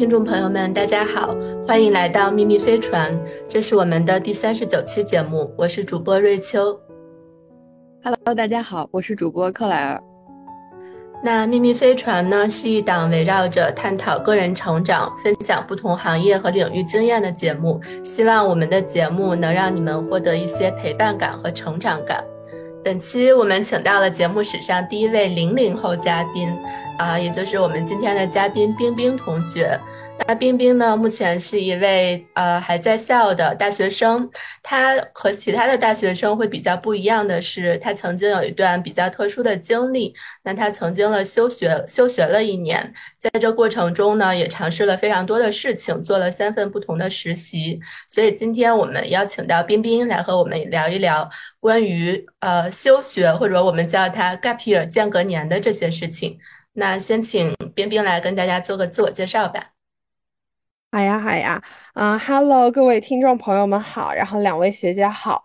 听众朋友们，大家好，欢迎来到秘密飞船，这是我们的第三十九期节目，我是主播瑞秋。Hello，大家好，我是主播克莱尔。那秘密飞船呢，是一档围绕着探讨个人成长、分享不同行业和领域经验的节目。希望我们的节目能让你们获得一些陪伴感和成长感。本期我们请到了节目史上第一位零零后嘉宾，啊，也就是我们今天的嘉宾冰冰同学。那冰冰呢，目前是一位呃还在校的大学生。他和其他的大学生会比较不一样的是，他曾经有一段比较特殊的经历。那他曾经了休学休学了一年，在这过程中呢，也尝试了非常多的事情，做了三份不同的实习。所以今天我们邀请到冰冰来和我们聊一聊关于呃休学或者我们叫它 gap year 间隔年的这些事情。那先请冰冰来跟大家做个自我介绍吧。好呀，好呀，嗯，Hello，各位听众朋友们好，然后两位学姐好，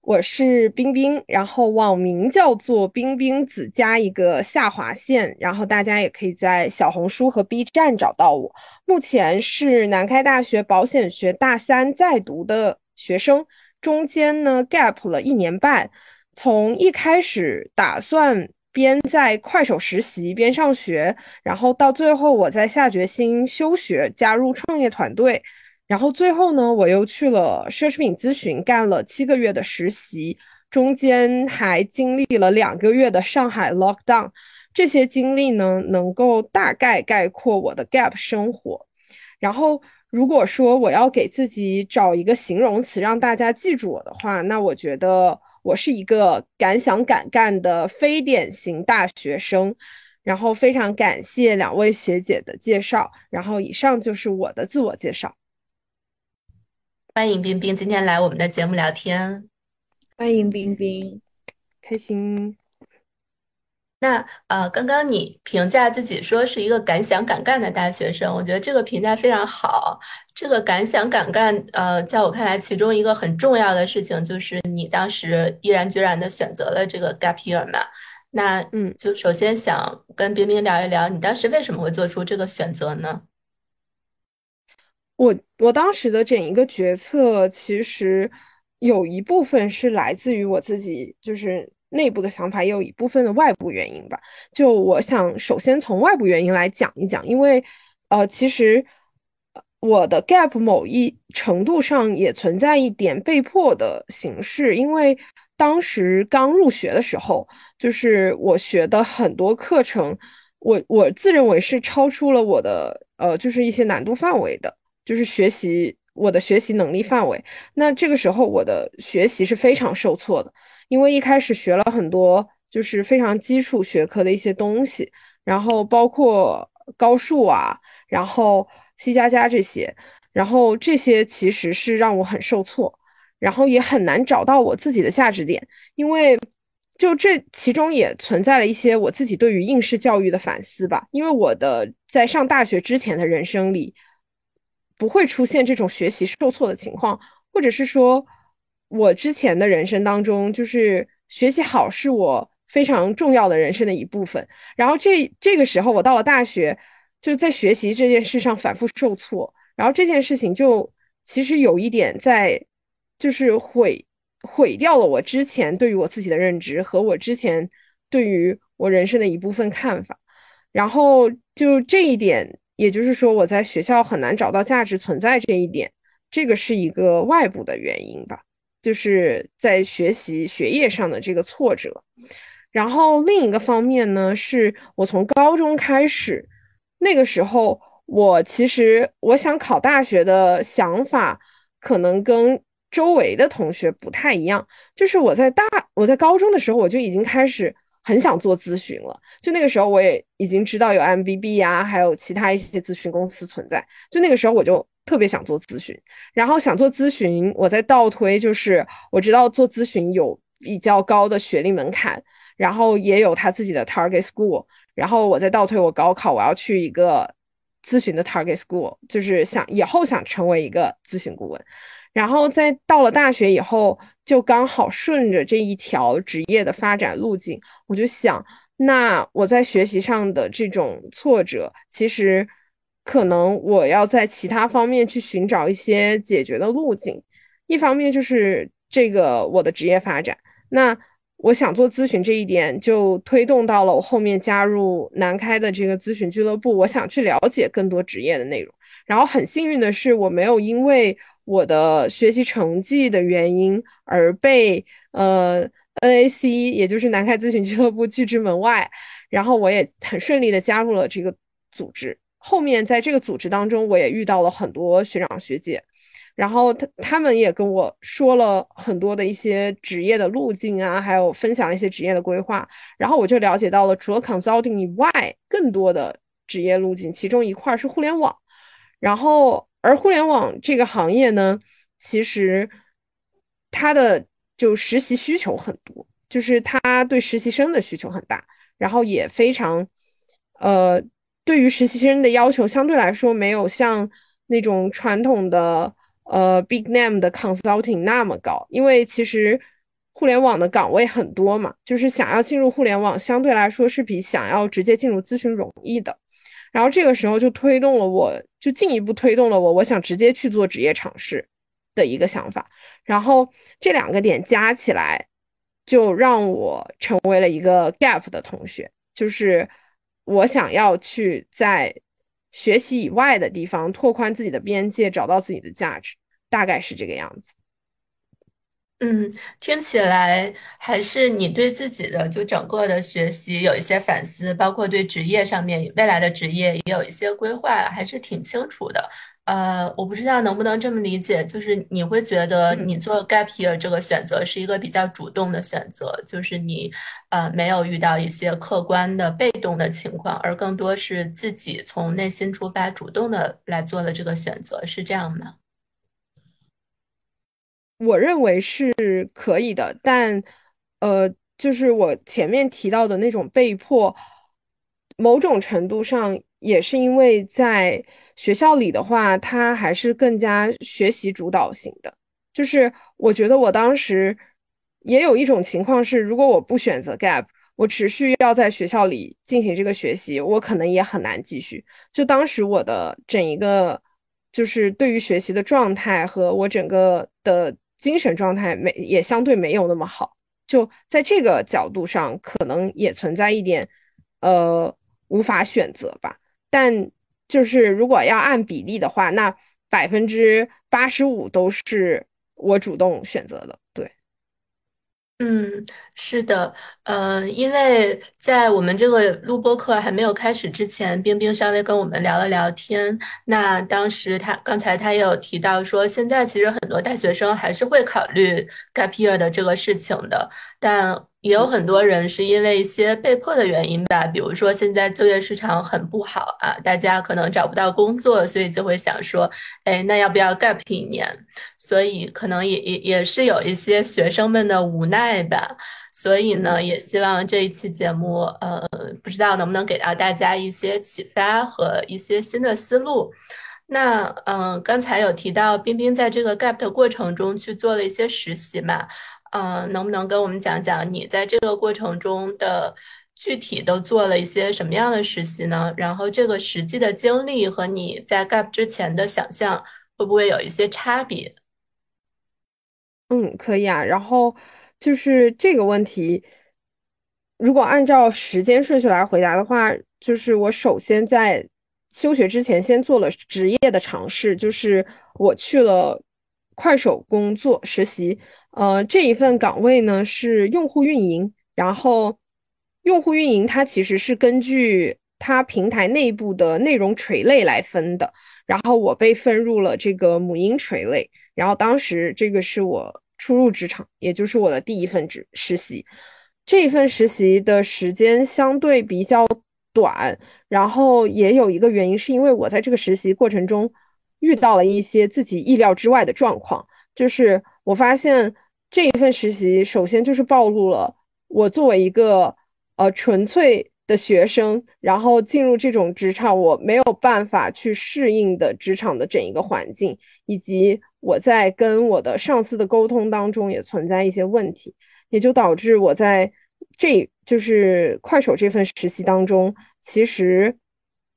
我是冰冰，然后网名叫做冰冰子加一个下划线，然后大家也可以在小红书和 B 站找到我。目前是南开大学保险学大三在读的学生，中间呢 gap 了一年半，从一开始打算。边在快手实习边上学，然后到最后我在下决心休学，加入创业团队，然后最后呢，我又去了奢侈品咨询干了七个月的实习，中间还经历了两个月的上海 lockdown，这些经历呢，能够大概概括我的 gap 生活。然后如果说我要给自己找一个形容词让大家记住我的话，那我觉得。我是一个敢想敢干的非典型大学生，然后非常感谢两位学姐的介绍，然后以上就是我的自我介绍。欢迎冰冰今天来我们的节目聊天，欢迎冰冰，开心。那呃，刚刚你评价自己说是一个敢想敢干的大学生，我觉得这个评价非常好。这个敢想敢干，呃，在我看来，其中一个很重要的事情就是你当时毅然决然的选择了这个 gap year 嘛。那嗯，就首先想跟冰冰聊一聊，你当时为什么会做出这个选择呢？我我当时的整一个决策，其实有一部分是来自于我自己，就是。内部的想法也有一部分的外部原因吧。就我想首先从外部原因来讲一讲，因为呃，其实我的 gap 某一程度上也存在一点被迫的形式，因为当时刚入学的时候，就是我学的很多课程，我我自认为是超出了我的呃，就是一些难度范围的，就是学习我的学习能力范围。那这个时候我的学习是非常受挫的。因为一开始学了很多就是非常基础学科的一些东西，然后包括高数啊，然后 C 加加这些，然后这些其实是让我很受挫，然后也很难找到我自己的价值点，因为就这其中也存在了一些我自己对于应试教育的反思吧，因为我的在上大学之前的人生里不会出现这种学习受挫的情况，或者是说。我之前的人生当中，就是学习好是我非常重要的人生的一部分。然后这这个时候，我到了大学，就在学习这件事上反复受挫。然后这件事情就其实有一点在，就是毁毁掉了我之前对于我自己的认知和我之前对于我人生的一部分看法。然后就这一点，也就是说我在学校很难找到价值存在这一点，这个是一个外部的原因吧。就是在学习学业上的这个挫折，然后另一个方面呢，是我从高中开始，那个时候我其实我想考大学的想法，可能跟周围的同学不太一样。就是我在大我在高中的时候，我就已经开始很想做咨询了。就那个时候，我也已经知道有 M B B 呀，还有其他一些咨询公司存在。就那个时候，我就。特别想做咨询，然后想做咨询，我在倒推，就是我知道做咨询有比较高的学历门槛，然后也有他自己的 target school，然后我在倒推我高考我要去一个咨询的 target school，就是想以后想成为一个咨询顾问，然后在到了大学以后，就刚好顺着这一条职业的发展路径，我就想，那我在学习上的这种挫折，其实可能我要在其他方面去寻找一些解决的路径。一方面就是这个我的职业发展，那我想做咨询这一点，就推动到了我后面加入南开的这个咨询俱乐部。我想去了解更多职业的内容。然后很幸运的是，我没有因为我的学习成绩的原因而被呃 NAC，也就是南开咨询俱乐部拒之门外。然后我也很顺利的加入了这个组织。后面在这个组织当中，我也遇到了很多学长学姐。然后他他们也跟我说了很多的一些职业的路径啊，还有分享一些职业的规划。然后我就了解到了，除了 consulting 以外，更多的职业路径，其中一块是互联网。然后而互联网这个行业呢，其实它的就实习需求很多，就是它对实习生的需求很大，然后也非常，呃，对于实习生的要求相对来说没有像那种传统的。呃，big name 的 consulting 那么高，因为其实互联网的岗位很多嘛，就是想要进入互联网，相对来说是比想要直接进入咨询容易的。然后这个时候就推动了我，就进一步推动了我，我想直接去做职业尝试的一个想法。然后这两个点加起来，就让我成为了一个 gap 的同学，就是我想要去在。学习以外的地方，拓宽自己的边界，找到自己的价值，大概是这个样子。嗯，听起来还是你对自己的就整个的学习有一些反思，包括对职业上面未来的职业也有一些规划，还是挺清楚的。呃，我不知道能不能这么理解，就是你会觉得你做 gap year 这个选择是一个比较主动的选择，就是你呃没有遇到一些客观的被动的情况，而更多是自己从内心出发主动的来做的这个选择，是这样吗？我认为是可以的，但呃，就是我前面提到的那种被迫，某种程度上也是因为在。学校里的话，它还是更加学习主导型的。就是我觉得我当时也有一种情况是，如果我不选择 gap，我持续要在学校里进行这个学习，我可能也很难继续。就当时我的整一个就是对于学习的状态和我整个的精神状态没也相对没有那么好。就在这个角度上，可能也存在一点呃无法选择吧，但。就是如果要按比例的话，那百分之八十五都是我主动选择的。对，嗯，是的，呃，因为在我们这个录播课还没有开始之前，冰冰稍微跟我们聊了聊天。那当时他刚才他也有提到说，现在其实很多大学生还是会考虑 gap year 的这个事情的，但。也有很多人是因为一些被迫的原因吧，比如说现在就业市场很不好啊，大家可能找不到工作，所以就会想说，哎，那要不要 gap 一年？所以可能也也也是有一些学生们的无奈吧。所以呢，也希望这一期节目，呃，不知道能不能给到大家一些启发和一些新的思路。那嗯，刚才有提到冰冰在这个 gap 的过程中去做了一些实习嘛？嗯，能不能跟我们讲讲你在这个过程中的具体都做了一些什么样的实习呢？然后这个实际的经历和你在 gap 之前的想象会不会有一些差别？嗯，可以啊。然后就是这个问题，如果按照时间顺序来回答的话，就是我首先在休学之前先做了职业的尝试，就是我去了快手工作实习。呃，这一份岗位呢是用户运营，然后用户运营它其实是根据它平台内部的内容垂类来分的，然后我被分入了这个母婴垂类，然后当时这个是我初入职场，也就是我的第一份职实习，这一份实习的时间相对比较短，然后也有一个原因是因为我在这个实习过程中遇到了一些自己意料之外的状况，就是我发现。这一份实习，首先就是暴露了我作为一个呃纯粹的学生，然后进入这种职场，我没有办法去适应的职场的整一个环境，以及我在跟我的上司的沟通当中也存在一些问题，也就导致我在这就是快手这份实习当中，其实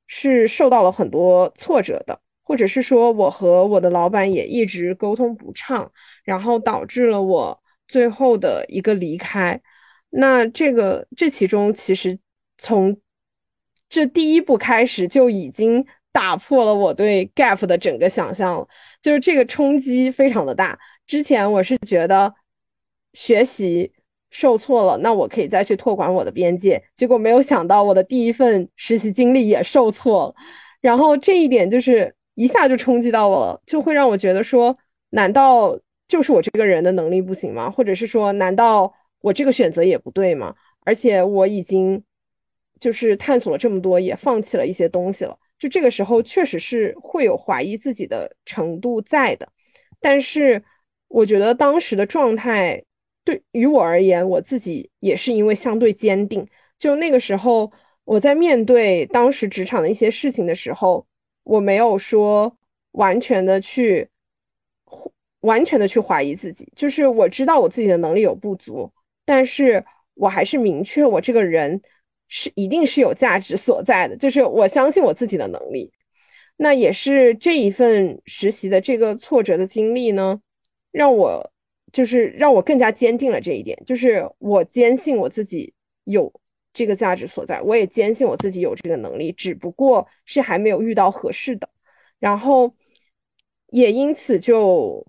是受到了很多挫折的，或者是说我和我的老板也一直沟通不畅，然后导致了我最后的一个离开。那这个这其中其实从这第一步开始就已经打破了我对 gap 的整个想象了。就是这个冲击非常的大。之前我是觉得学习受挫了，那我可以再去拓宽我的边界。结果没有想到我的第一份实习经历也受挫了，然后这一点就是一下就冲击到我了，就会让我觉得说，难道就是我这个人的能力不行吗？或者是说，难道我这个选择也不对吗？而且我已经就是探索了这么多，也放弃了一些东西了。就这个时候，确实是会有怀疑自己的程度在的，但是我觉得当时的状态对于我而言，我自己也是因为相对坚定。就那个时候，我在面对当时职场的一些事情的时候，我没有说完全的去完全的去怀疑自己，就是我知道我自己的能力有不足，但是我还是明确我这个人。是一定是有价值所在的，就是我相信我自己的能力。那也是这一份实习的这个挫折的经历呢，让我就是让我更加坚定了这一点，就是我坚信我自己有这个价值所在，我也坚信我自己有这个能力，只不过是还没有遇到合适的。然后也因此就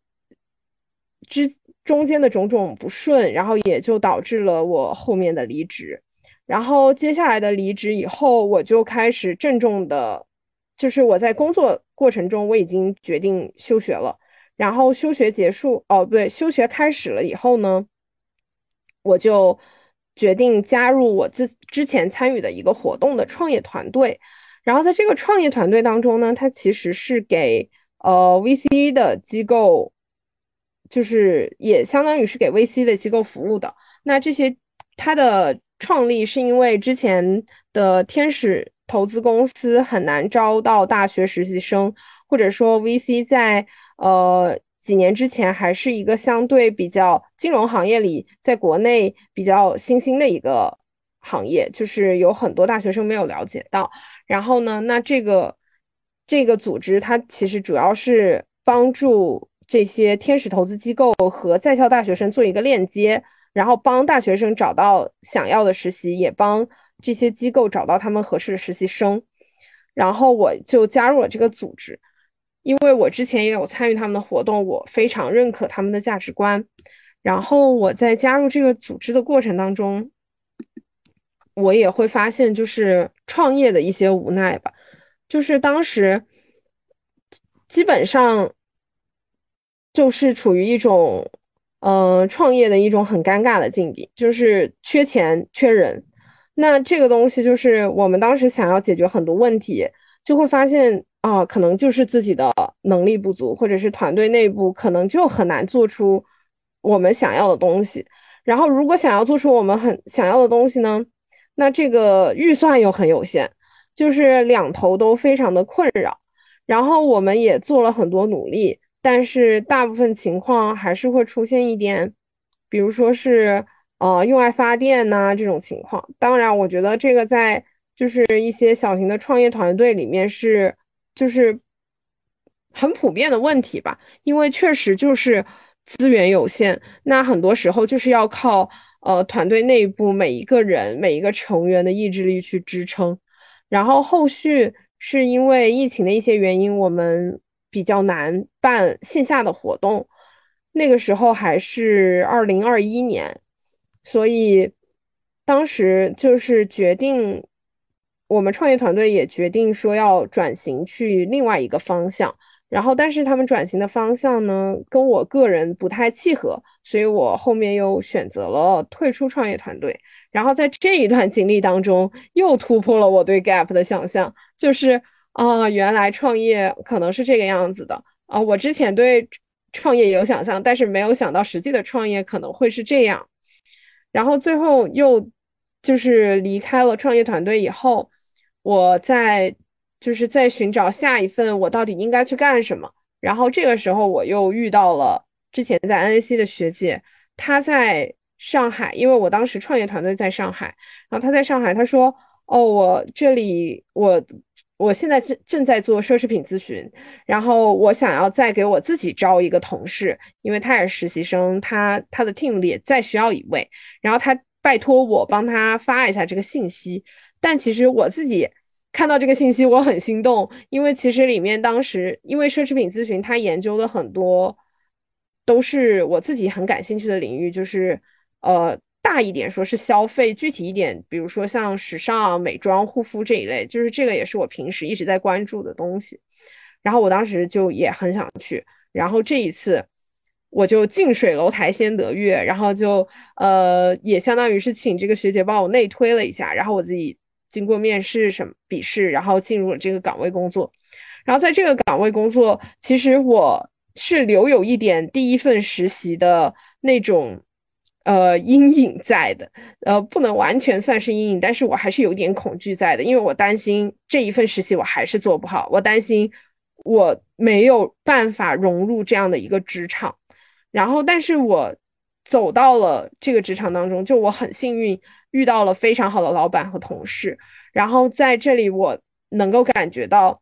之中间的种种不顺，然后也就导致了我后面的离职。然后接下来的离职以后，我就开始郑重的，就是我在工作过程中，我已经决定休学了。然后休学结束，哦，不对，休学开始了以后呢，我就决定加入我自之前参与的一个活动的创业团队。然后在这个创业团队当中呢，它其实是给呃 VC 的机构，就是也相当于是给 VC 的机构服务的。那这些它的。创立是因为之前的天使投资公司很难招到大学实习生，或者说 VC 在呃几年之前还是一个相对比较金融行业里，在国内比较新兴的一个行业，就是有很多大学生没有了解到。然后呢，那这个这个组织它其实主要是帮助这些天使投资机构和在校大学生做一个链接。然后帮大学生找到想要的实习，也帮这些机构找到他们合适的实习生。然后我就加入了这个组织，因为我之前也有参与他们的活动，我非常认可他们的价值观。然后我在加入这个组织的过程当中，我也会发现就是创业的一些无奈吧，就是当时基本上就是处于一种。嗯，创业的一种很尴尬的境地，就是缺钱缺人。那这个东西就是我们当时想要解决很多问题，就会发现啊，可能就是自己的能力不足，或者是团队内部可能就很难做出我们想要的东西。然后，如果想要做出我们很想要的东西呢，那这个预算又很有限，就是两头都非常的困扰。然后，我们也做了很多努力。但是大部分情况还是会出现一点，比如说是呃用爱发电呐这种情况。当然，我觉得这个在就是一些小型的创业团队里面是就是很普遍的问题吧，因为确实就是资源有限，那很多时候就是要靠呃团队内部每一个人每一个成员的意志力去支撑。然后后续是因为疫情的一些原因，我们。比较难办线下的活动，那个时候还是二零二一年，所以当时就是决定，我们创业团队也决定说要转型去另外一个方向。然后，但是他们转型的方向呢，跟我个人不太契合，所以我后面又选择了退出创业团队。然后在这一段经历当中，又突破了我对 gap 的想象，就是。啊，原来创业可能是这个样子的啊！我之前对创业有想象，但是没有想到实际的创业可能会是这样。然后最后又就是离开了创业团队以后，我在就是在寻找下一份我到底应该去干什么。然后这个时候我又遇到了之前在 NAC 的学姐，她在上海，因为我当时创业团队在上海，然后她在上海，她说：“哦，我这里我我现在正正在做奢侈品咨询，然后我想要再给我自己招一个同事，因为他也是实习生，他他的 team 里也再需要一位，然后他拜托我帮他发一下这个信息，但其实我自己。”看到这个信息，我很心动，因为其实里面当时因为奢侈品咨询，他研究的很多都是我自己很感兴趣的领域，就是呃大一点说是消费，具体一点，比如说像时尚、美妆、护肤这一类，就是这个也是我平时一直在关注的东西。然后我当时就也很想去，然后这一次我就近水楼台先得月，然后就呃也相当于是请这个学姐帮我内推了一下，然后我自己。经过面试、什么笔试，然后进入了这个岗位工作。然后在这个岗位工作，其实我是留有一点第一份实习的那种呃阴影在的，呃，不能完全算是阴影，但是我还是有点恐惧在的，因为我担心这一份实习我还是做不好，我担心我没有办法融入这样的一个职场。然后，但是我走到了这个职场当中，就我很幸运。遇到了非常好的老板和同事，然后在这里我能够感觉到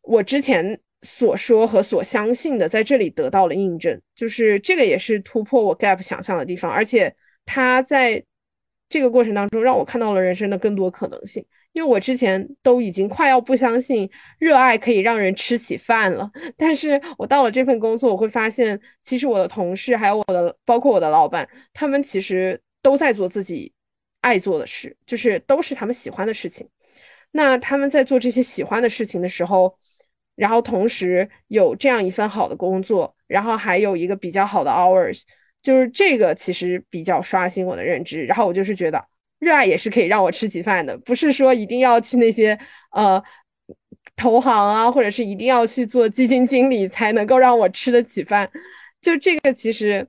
我之前所说和所相信的，在这里得到了印证，就是这个也是突破我 gap 想象的地方，而且他在这个过程当中让我看到了人生的更多可能性，因为我之前都已经快要不相信热爱可以让人吃起饭了，但是我到了这份工作，我会发现其实我的同事还有我的，包括我的老板，他们其实都在做自己。爱做的事，就是都是他们喜欢的事情。那他们在做这些喜欢的事情的时候，然后同时有这样一份好的工作，然后还有一个比较好的 hours，就是这个其实比较刷新我的认知。然后我就是觉得，热爱也是可以让我吃起饭的，不是说一定要去那些呃投行啊，或者是一定要去做基金经理才能够让我吃得起饭。就这个其实。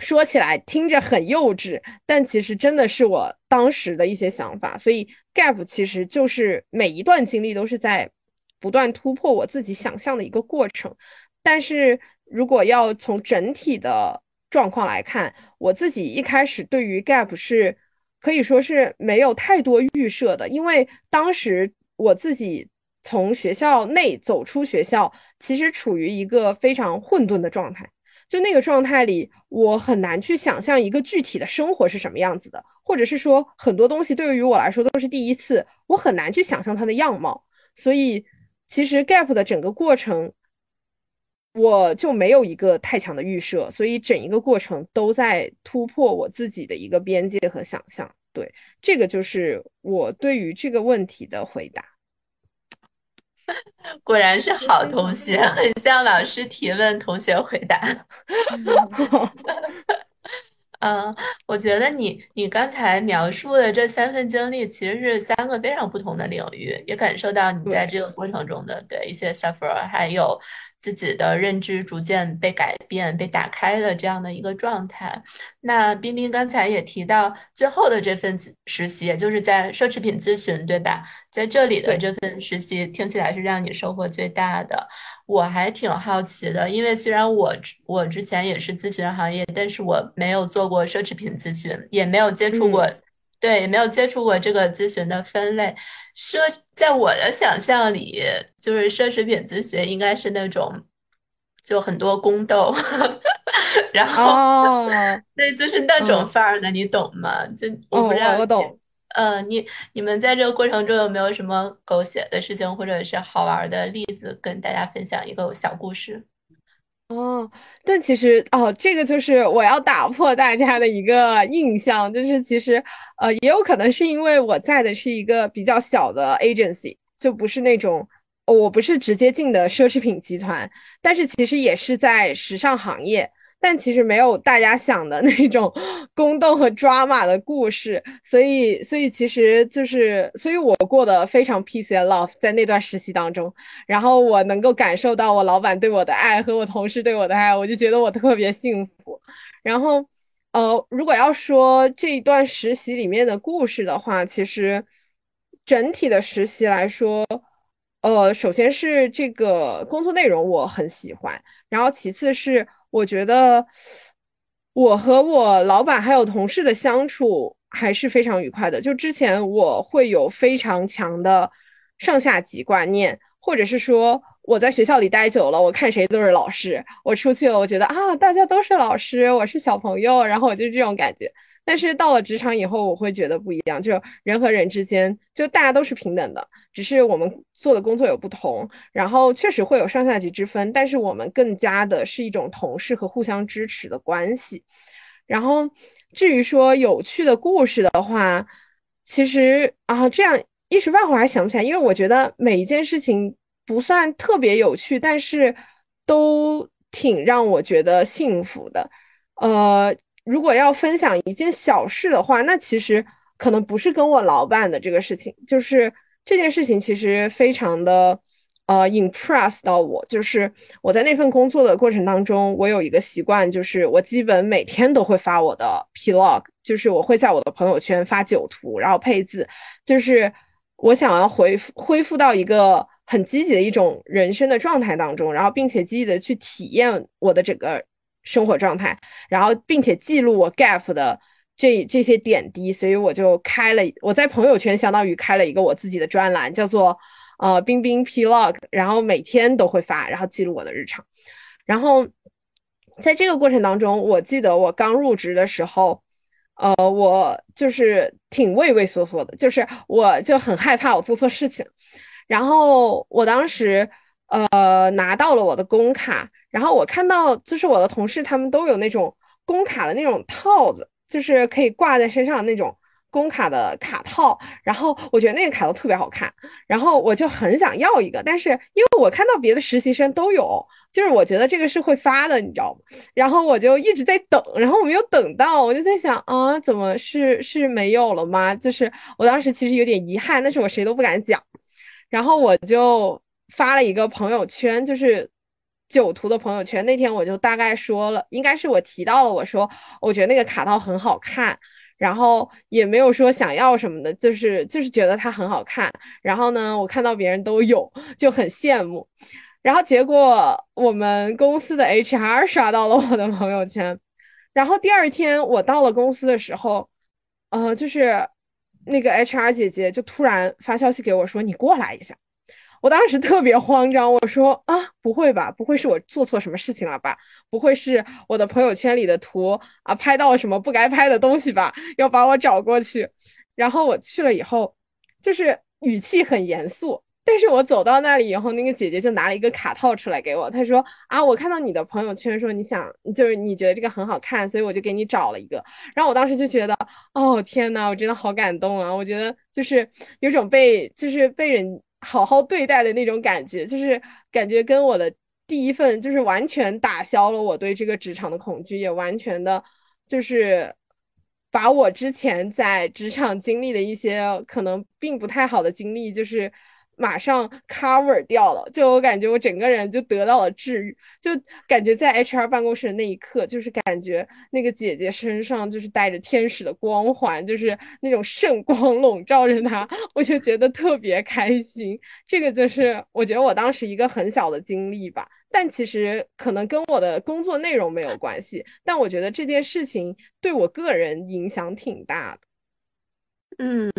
说起来听着很幼稚，但其实真的是我当时的一些想法。所以 gap 其实就是每一段经历都是在不断突破我自己想象的一个过程。但是如果要从整体的状况来看，我自己一开始对于 gap 是可以说是没有太多预设的，因为当时我自己从学校内走出学校，其实处于一个非常混沌的状态。就那个状态里，我很难去想象一个具体的生活是什么样子的，或者是说很多东西对于我来说都是第一次，我很难去想象它的样貌。所以，其实 gap 的整个过程，我就没有一个太强的预设，所以整一个过程都在突破我自己的一个边界和想象。对，这个就是我对于这个问题的回答。果然是好同学，很像老师提问，同学回答。嗯，我觉得你你刚才描述的这三份经历，其实是三个非常不同的领域，也感受到你在这个过程中的对一些 suffer，还有。自己的认知逐渐被改变、被打开的这样的一个状态。那冰冰刚才也提到，最后的这份实习，也就是在奢侈品咨询，对吧？在这里的这份实习，听起来是让你收获最大的。我还挺好奇的，因为虽然我我之前也是咨询行业，但是我没有做过奢侈品咨询，也没有接触过。对，也没有接触过这个咨询的分类。奢，在我的想象里，就是奢侈品咨询应该是那种，就很多宫斗，然后，对，就是那种范儿的，你懂吗？就我不知道，我懂。嗯，你你们在这个过程中有没有什么狗血的事情，或者是好玩的例子，跟大家分享一个小故事？哦，但其实哦，这个就是我要打破大家的一个印象，就是其实呃，也有可能是因为我在的是一个比较小的 agency，就不是那种我不是直接进的奢侈品集团，但是其实也是在时尚行业。但其实没有大家想的 那种宫斗和抓马的故事，所以，所以其实就是，所以我过得非常 peace and love，在那段实习当中，然后我能够感受到我老板对我的爱和我同事对我的爱，我就觉得我特别幸福。然后，呃，如果要说这一段实习里面的故事的话，其实整体的实习来说，呃，首先是这个工作内容我很喜欢，然后其次是我觉得我和我老板还有同事的相处还是非常愉快的。就之前我会有非常强的上下级观念，或者是说。我在学校里待久了，我看谁都是老师。我出去了，我觉得啊，大家都是老师，我是小朋友，然后我就这种感觉。但是到了职场以后，我会觉得不一样，就人和人之间，就大家都是平等的，只是我们做的工作有不同，然后确实会有上下级之分，但是我们更加的是一种同事和互相支持的关系。然后至于说有趣的故事的话，其实啊，这样一时半会儿还想不起来，因为我觉得每一件事情。不算特别有趣，但是都挺让我觉得幸福的。呃，如果要分享一件小事的话，那其实可能不是跟我老板的这个事情，就是这件事情其实非常的呃 impress 到我。就是我在那份工作的过程当中，我有一个习惯，就是我基本每天都会发我的 Plog，就是我会在我的朋友圈发九图，然后配字，就是我想要恢复恢复到一个。很积极的一种人生的状态当中，然后并且积极的去体验我的整个生活状态，然后并且记录我 gap 的这这些点滴，所以我就开了我在朋友圈相当于开了一个我自己的专栏，叫做呃冰冰 P log，然后每天都会发，然后记录我的日常。然后在这个过程当中，我记得我刚入职的时候，呃，我就是挺畏畏缩缩的，就是我就很害怕我做错事情。然后我当时，呃，拿到了我的工卡，然后我看到就是我的同事他们都有那种工卡的那种套子，就是可以挂在身上的那种工卡的卡套，然后我觉得那个卡套特别好看，然后我就很想要一个，但是因为我看到别的实习生都有，就是我觉得这个是会发的，你知道吗？然后我就一直在等，然后我没有等到，我就在想啊，怎么是是没有了吗？就是我当时其实有点遗憾，但是我谁都不敢讲。然后我就发了一个朋友圈，就是九图的朋友圈。那天我就大概说了，应该是我提到了，我说我觉得那个卡套很好看，然后也没有说想要什么的，就是就是觉得它很好看。然后呢，我看到别人都有，就很羡慕。然后结果我们公司的 HR 刷到了我的朋友圈，然后第二天我到了公司的时候，呃，就是。那个 HR 姐姐就突然发消息给我说：“你过来一下。”我当时特别慌张，我说：“啊，不会吧？不会是我做错什么事情了吧？不会是我的朋友圈里的图啊拍到了什么不该拍的东西吧？要把我找过去。”然后我去了以后，就是语气很严肃。但是我走到那里以后，那个姐姐就拿了一个卡套出来给我，她说：“啊，我看到你的朋友圈说你想，就是你觉得这个很好看，所以我就给你找了一个。”然后我当时就觉得，哦天呐，我真的好感动啊！我觉得就是有种被就是被人好好对待的那种感觉，就是感觉跟我的第一份就是完全打消了我对这个职场的恐惧，也完全的，就是把我之前在职场经历的一些可能并不太好的经历，就是。马上 cover 掉了，就我感觉我整个人就得到了治愈，就感觉在 HR 办公室的那一刻，就是感觉那个姐姐身上就是带着天使的光环，就是那种圣光笼罩着她，我就觉得特别开心。这个就是我觉得我当时一个很小的经历吧，但其实可能跟我的工作内容没有关系，但我觉得这件事情对我个人影响挺大的。嗯。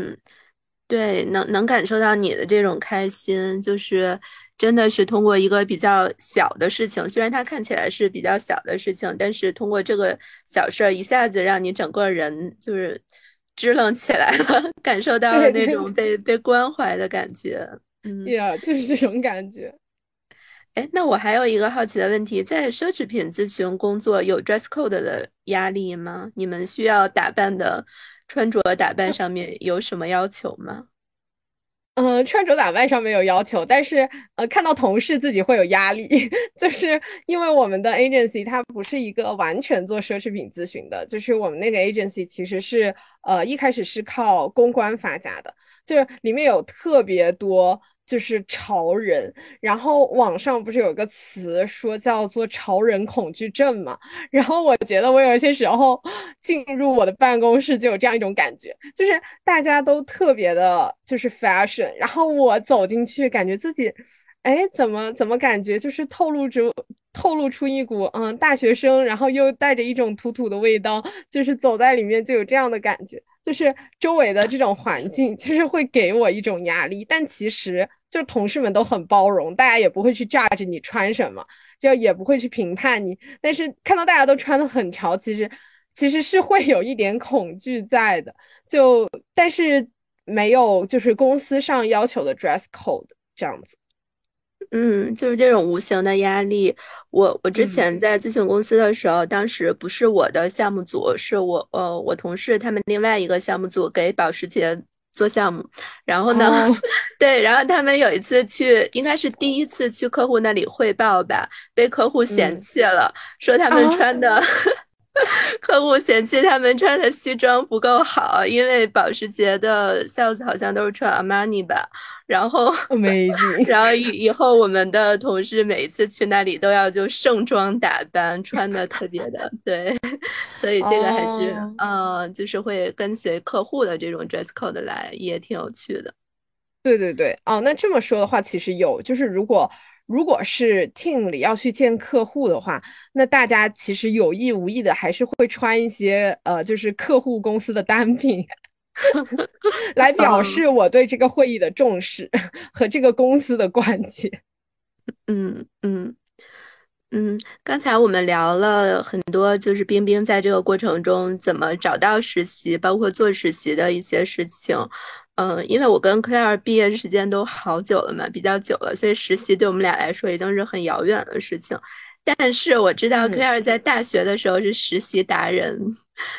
对，能能感受到你的这种开心，就是真的是通过一个比较小的事情，虽然它看起来是比较小的事情，但是通过这个小事儿，一下子让你整个人就是支棱起来了，感受到了那种被被关怀的感觉。嗯，对呀，就是这种感觉。哎，那我还有一个好奇的问题，在奢侈品咨询工作有 dress code 的压力吗？你们需要打扮的？穿着打扮上面有什么要求吗？嗯，穿着打扮上没有要求，但是呃，看到同事自己会有压力，就是因为我们的 agency 它不是一个完全做奢侈品咨询的，就是我们那个 agency 其实是呃一开始是靠公关发家的，就是里面有特别多就是潮人，然后网上不是有个词说叫做潮人恐惧症嘛？然后我觉得我有一些时候进入我的办公室就有这样一种感觉，就是大家都特别的，就是 fashion，然后我走进去，感觉自己，哎，怎么怎么感觉就是透露着透露出一股嗯大学生，然后又带着一种土土的味道，就是走在里面就有这样的感觉。就是周围的这种环境，就是会给我一种压力，但其实就同事们都很包容，大家也不会去 judge 你穿什么，就也不会去评判你。但是看到大家都穿的很潮，其实其实是会有一点恐惧在的。就但是没有就是公司上要求的 dress code 这样子。嗯，就是这种无形的压力。我我之前在咨询公司的时候，当时不是我的项目组，是我呃我同事他们另外一个项目组给保时捷做项目。然后呢，对，然后他们有一次去，应该是第一次去客户那里汇报吧，被客户嫌弃了，说他们穿的。客户嫌弃他们穿的西装不够好，因为保时捷的 sales 好像都是穿 Armani 吧。然后 没 然后以以后我们的同事每一次去那里都要就盛装打扮，穿的特别的对。所以这个还是呃，就是会跟随客户的这种 dress code 来，也挺有趣的。对对对，哦，那这么说的话，其实有，就是如果。如果是 team 里要去见客户的话，那大家其实有意无意的还是会穿一些呃，就是客户公司的单品，来表示我对这个会议的重视和这个公司的关切。嗯嗯嗯，刚才我们聊了很多，就是冰冰在这个过程中怎么找到实习，包括做实习的一些事情。嗯，因为我跟 Claire 毕业时间都好久了嘛，比较久了，所以实习对我们俩来说已经是很遥远的事情。但是我知道 Claire 在大学的时候是实习达人，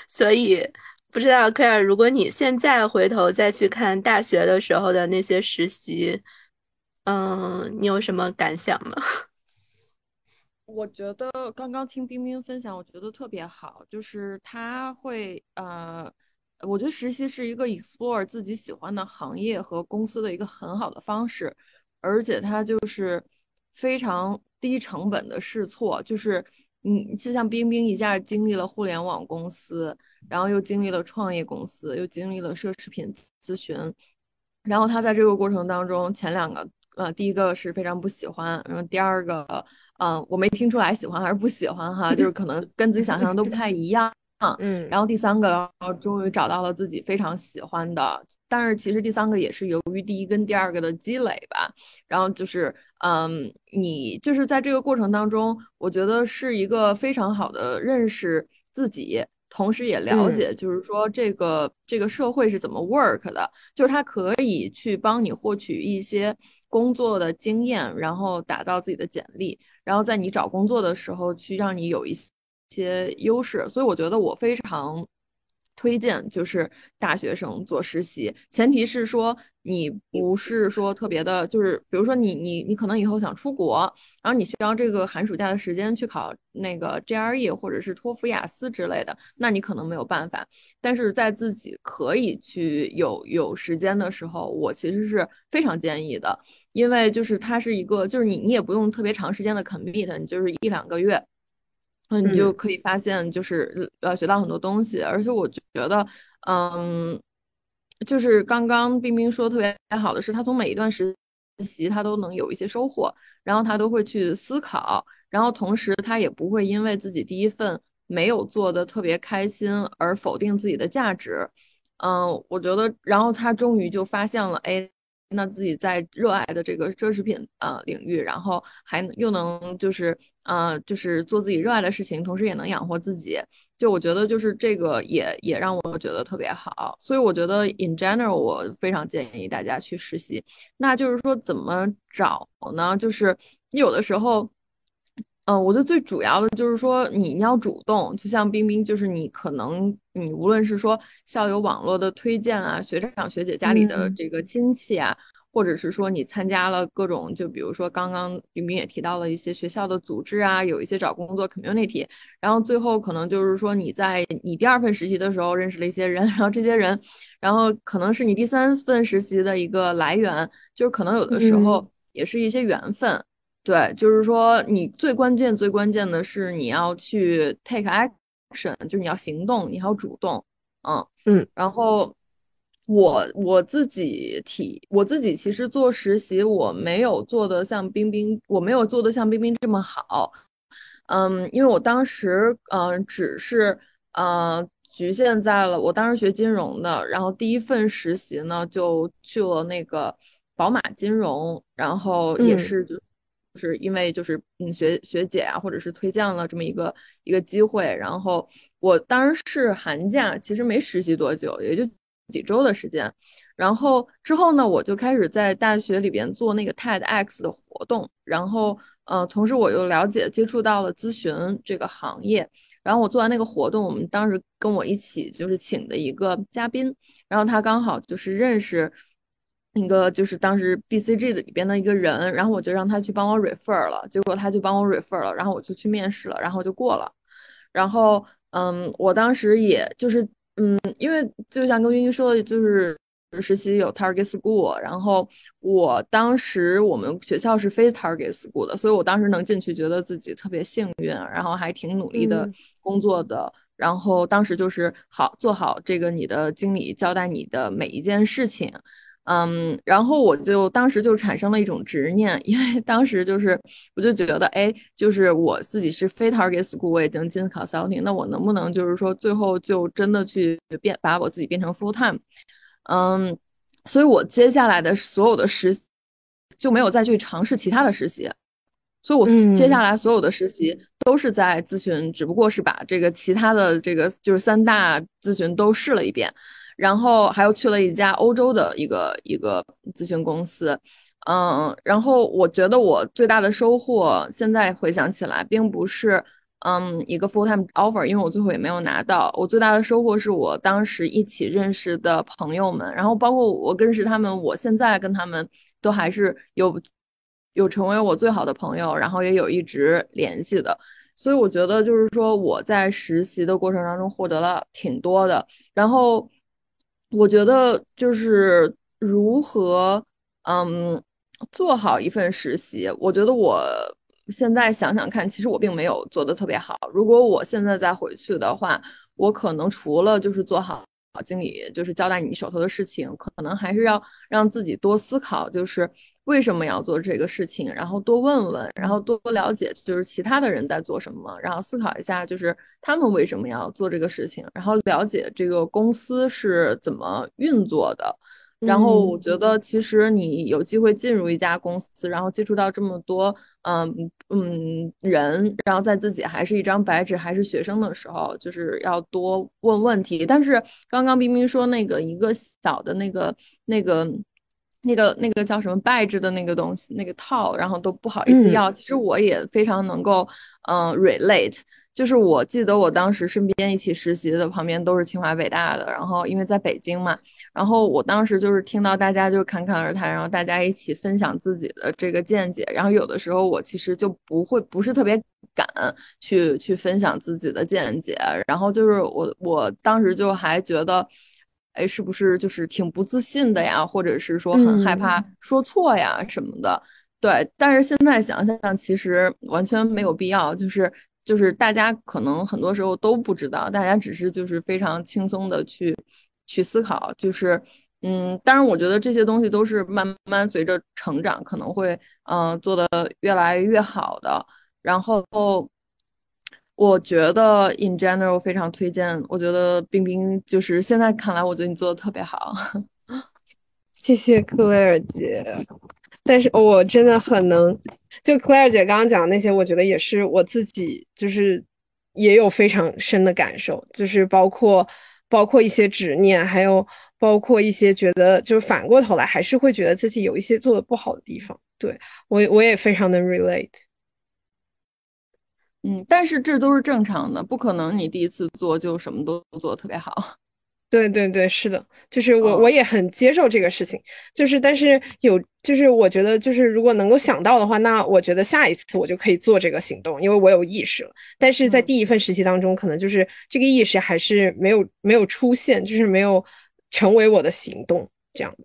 所以不知道 Claire，如果你现在回头再去看大学的时候的那些实习，嗯，你有什么感想吗？我觉得刚刚听冰冰分享，我觉得特别好，就是他会呃。我觉得实习是一个 explore 自己喜欢的行业和公司的一个很好的方式，而且它就是非常低成本的试错。就是嗯就像冰冰一下经历了互联网公司，然后又经历了创业公司，又经历了奢侈品咨询，然后他在这个过程当中，前两个呃，第一个是非常不喜欢，然后第二个嗯，我没听出来喜欢还是不喜欢哈，就是可能跟自己想象都不太一样。嗯，然后第三个然后终于找到了自己非常喜欢的，但是其实第三个也是由于第一跟第二个的积累吧。然后就是，嗯，你就是在这个过程当中，我觉得是一个非常好的认识自己，同时也了解，就是说这个这个社会是怎么 work 的，就是它可以去帮你获取一些工作的经验，然后打造自己的简历，然后在你找工作的时候去让你有一些。些优势，所以我觉得我非常推荐，就是大学生做实习，前提是说你不是说特别的，就是比如说你你你可能以后想出国，然后你需要这个寒暑假的时间去考那个 GRE 或者是托福、雅思之类的，那你可能没有办法。但是在自己可以去有有时间的时候，我其实是非常建议的，因为就是它是一个，就是你你也不用特别长时间的 commit，你就是一两个月。嗯，你就可以发现，就是呃，学到很多东西，而且我觉得，嗯，就是刚刚冰冰说特别好的是，他从每一段实习他都能有一些收获，然后他都会去思考，然后同时他也不会因为自己第一份没有做的特别开心而否定自己的价值。嗯，我觉得，然后他终于就发现了，哎。那自己在热爱的这个奢侈品呃领域，然后还又能就是呃就是做自己热爱的事情，同时也能养活自己。就我觉得就是这个也也让我觉得特别好。所以我觉得 in general 我非常建议大家去实习。那就是说怎么找呢？就是你有的时候，嗯，我觉得最主要的就是说你要主动，就像冰冰，就是你可能你无论是说校友网络的推荐啊，学长学姐家里的这个亲戚啊。或者是说你参加了各种，就比如说刚刚冰冰也提到了一些学校的组织啊，有一些找工作 community，然后最后可能就是说你在你第二份实习的时候认识了一些人，然后这些人，然后可能是你第三份实习的一个来源，就是可能有的时候也是一些缘分。对，就是说你最关键最关键的是你要去 take action，就是你要行动，你要主动。嗯嗯，然后我我自己体我自己其实做实习，我没有做的像冰冰，我没有做的像冰冰这么好。嗯，因为我当时嗯只是呃局限在了我当时学金融的，然后第一份实习呢就去了那个宝马金融，然后也是就。是因为就是嗯学学姐啊，或者是推荐了这么一个一个机会，然后我当时是寒假，其实没实习多久，也就几周的时间。然后之后呢，我就开始在大学里边做那个 TEDx 的活动，然后呃，同时我又了解接触到了咨询这个行业。然后我做完那个活动，我们当时跟我一起就是请的一个嘉宾，然后他刚好就是认识。一个就是当时 BCG 的里边的一个人，然后我就让他去帮我 refer 了，结果他就帮我 refer 了，然后我就去面试了，然后就过了。然后，嗯，我当时也就是，嗯，因为就像跟云云说的，就是实习有 target school，然后我当时我们学校是非 target school 的，所以我当时能进去，觉得自己特别幸运，然后还挺努力的工作的。然后当时就是好做好这个你的经理交代你的每一件事情。嗯，然后我就当时就产生了一种执念，因为当时就是我就觉得，哎，就是我自己是非 target school，我已经进考 consulting，那我能不能就是说最后就真的去变把我自己变成 full time？嗯，所以我接下来的所有的实习就没有再去尝试其他的实习，所以我接下来所有的实习都是在咨询，只不过是把这个其他的这个就是三大咨询都试了一遍。然后还有去了一家欧洲的一个一个咨询公司，嗯，然后我觉得我最大的收获，现在回想起来，并不是嗯一个 full time offer，因为我最后也没有拿到。我最大的收获是我当时一起认识的朋友们，然后包括我认识他们，我现在跟他们都还是有有成为我最好的朋友，然后也有一直联系的。所以我觉得就是说我在实习的过程当中获得了挺多的，然后。我觉得就是如何，嗯，做好一份实习。我觉得我现在想想看，其实我并没有做的特别好。如果我现在再回去的话，我可能除了就是做好经理，就是交代你手头的事情，可能还是要让自己多思考，就是。为什么要做这个事情？然后多问问，然后多了解，就是其他的人在做什么，然后思考一下，就是他们为什么要做这个事情，然后了解这个公司是怎么运作的。然后我觉得，其实你有机会进入一家公司，然后接触到这么多嗯嗯人，然后在自己还是一张白纸，还是学生的时候，就是要多问问题。但是刚刚冰冰说那个一个小的那个那个。那个那个叫什么拜制的那个东西，那个套，然后都不好意思要。其实我也非常能够，嗯，relate。就是我记得我当时身边一起实习的旁边都是清华北大的，然后因为在北京嘛，然后我当时就是听到大家就侃侃而谈，然后大家一起分享自己的这个见解，然后有的时候我其实就不会不是特别敢去去分享自己的见解，然后就是我我当时就还觉得。哎，是不是就是挺不自信的呀？或者是说很害怕说错呀什么的？对，但是现在想想，其实完全没有必要。就是就是大家可能很多时候都不知道，大家只是就是非常轻松的去去思考。就是嗯，当然我觉得这些东西都是慢慢随着成长可能会嗯做的越来越好的。然后。我觉得 in general 非常推荐。我觉得冰冰就是现在看来，我觉得你做的特别好。谢谢 Claire 姐。但是我真的很能，就 Claire 姐刚刚讲的那些，我觉得也是我自己就是也有非常深的感受，就是包括包括一些执念，还有包括一些觉得就是反过头来还是会觉得自己有一些做的不好的地方。对我我也非常的 relate。嗯，但是这都是正常的，不可能你第一次做就什么都做的特别好。对对对，是的，就是我我也很接受这个事情，就是但是有就是我觉得就是如果能够想到的话，那我觉得下一次我就可以做这个行动，因为我有意识了。但是在第一份实习当中，可能就是这个意识还是没有没有出现，就是没有成为我的行动这样子。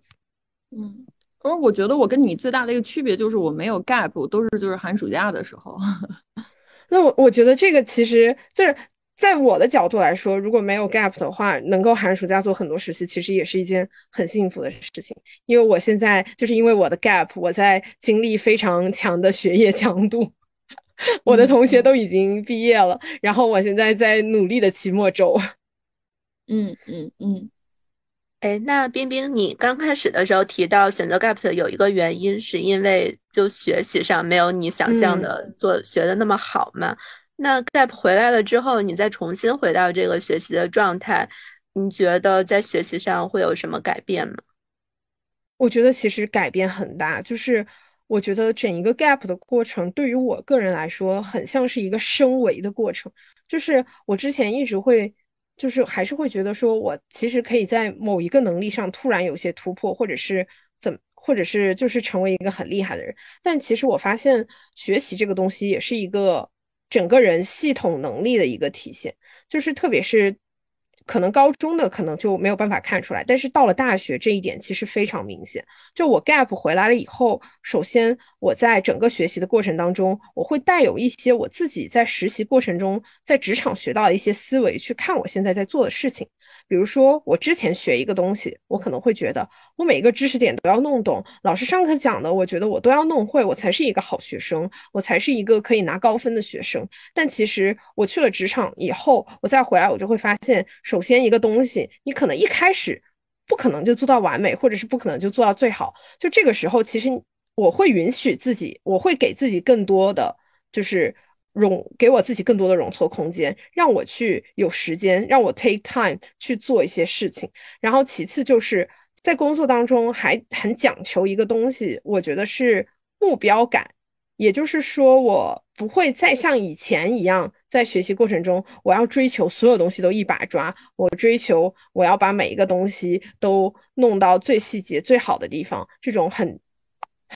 嗯，而我觉得我跟你最大的一个区别就是我没有 gap，都是就是寒暑假的时候。那我我觉得这个其实就是。在我的角度来说，如果没有 gap 的话，能够寒暑假做很多实习，其实也是一件很幸福的事情。因为我现在就是因为我的 gap，我在经历非常强的学业强度。我的同学都已经毕业了，然后我现在在努力的期末周。嗯嗯嗯。哎，那冰冰，你刚开始的时候提到选择 gap 的有一个原因，是因为就学习上没有你想象的做学的那么好嘛？那 gap 回来了之后，你再重新回到这个学习的状态，你觉得在学习上会有什么改变吗？我觉得其实改变很大，就是我觉得整一个 gap 的过程对于我个人来说，很像是一个升维的过程。就是我之前一直会，就是还是会觉得说我其实可以在某一个能力上突然有些突破，或者是怎么，或者是就是成为一个很厉害的人。但其实我发现学习这个东西也是一个。整个人系统能力的一个体现，就是特别是可能高中的可能就没有办法看出来，但是到了大学这一点其实非常明显。就我 gap 回来了以后，首先我在整个学习的过程当中，我会带有一些我自己在实习过程中在职场学到的一些思维去看我现在在做的事情。比如说，我之前学一个东西，我可能会觉得我每一个知识点都要弄懂，老师上课讲的，我觉得我都要弄会，我才是一个好学生，我才是一个可以拿高分的学生。但其实我去了职场以后，我再回来，我就会发现，首先一个东西，你可能一开始不可能就做到完美，或者是不可能就做到最好。就这个时候，其实我会允许自己，我会给自己更多的，就是。容给我自己更多的容错空间，让我去有时间，让我 take time 去做一些事情。然后其次就是在工作当中还很讲求一个东西，我觉得是目标感。也就是说，我不会再像以前一样，在学习过程中，我要追求所有东西都一把抓，我追求我要把每一个东西都弄到最细节、最好的地方，这种很。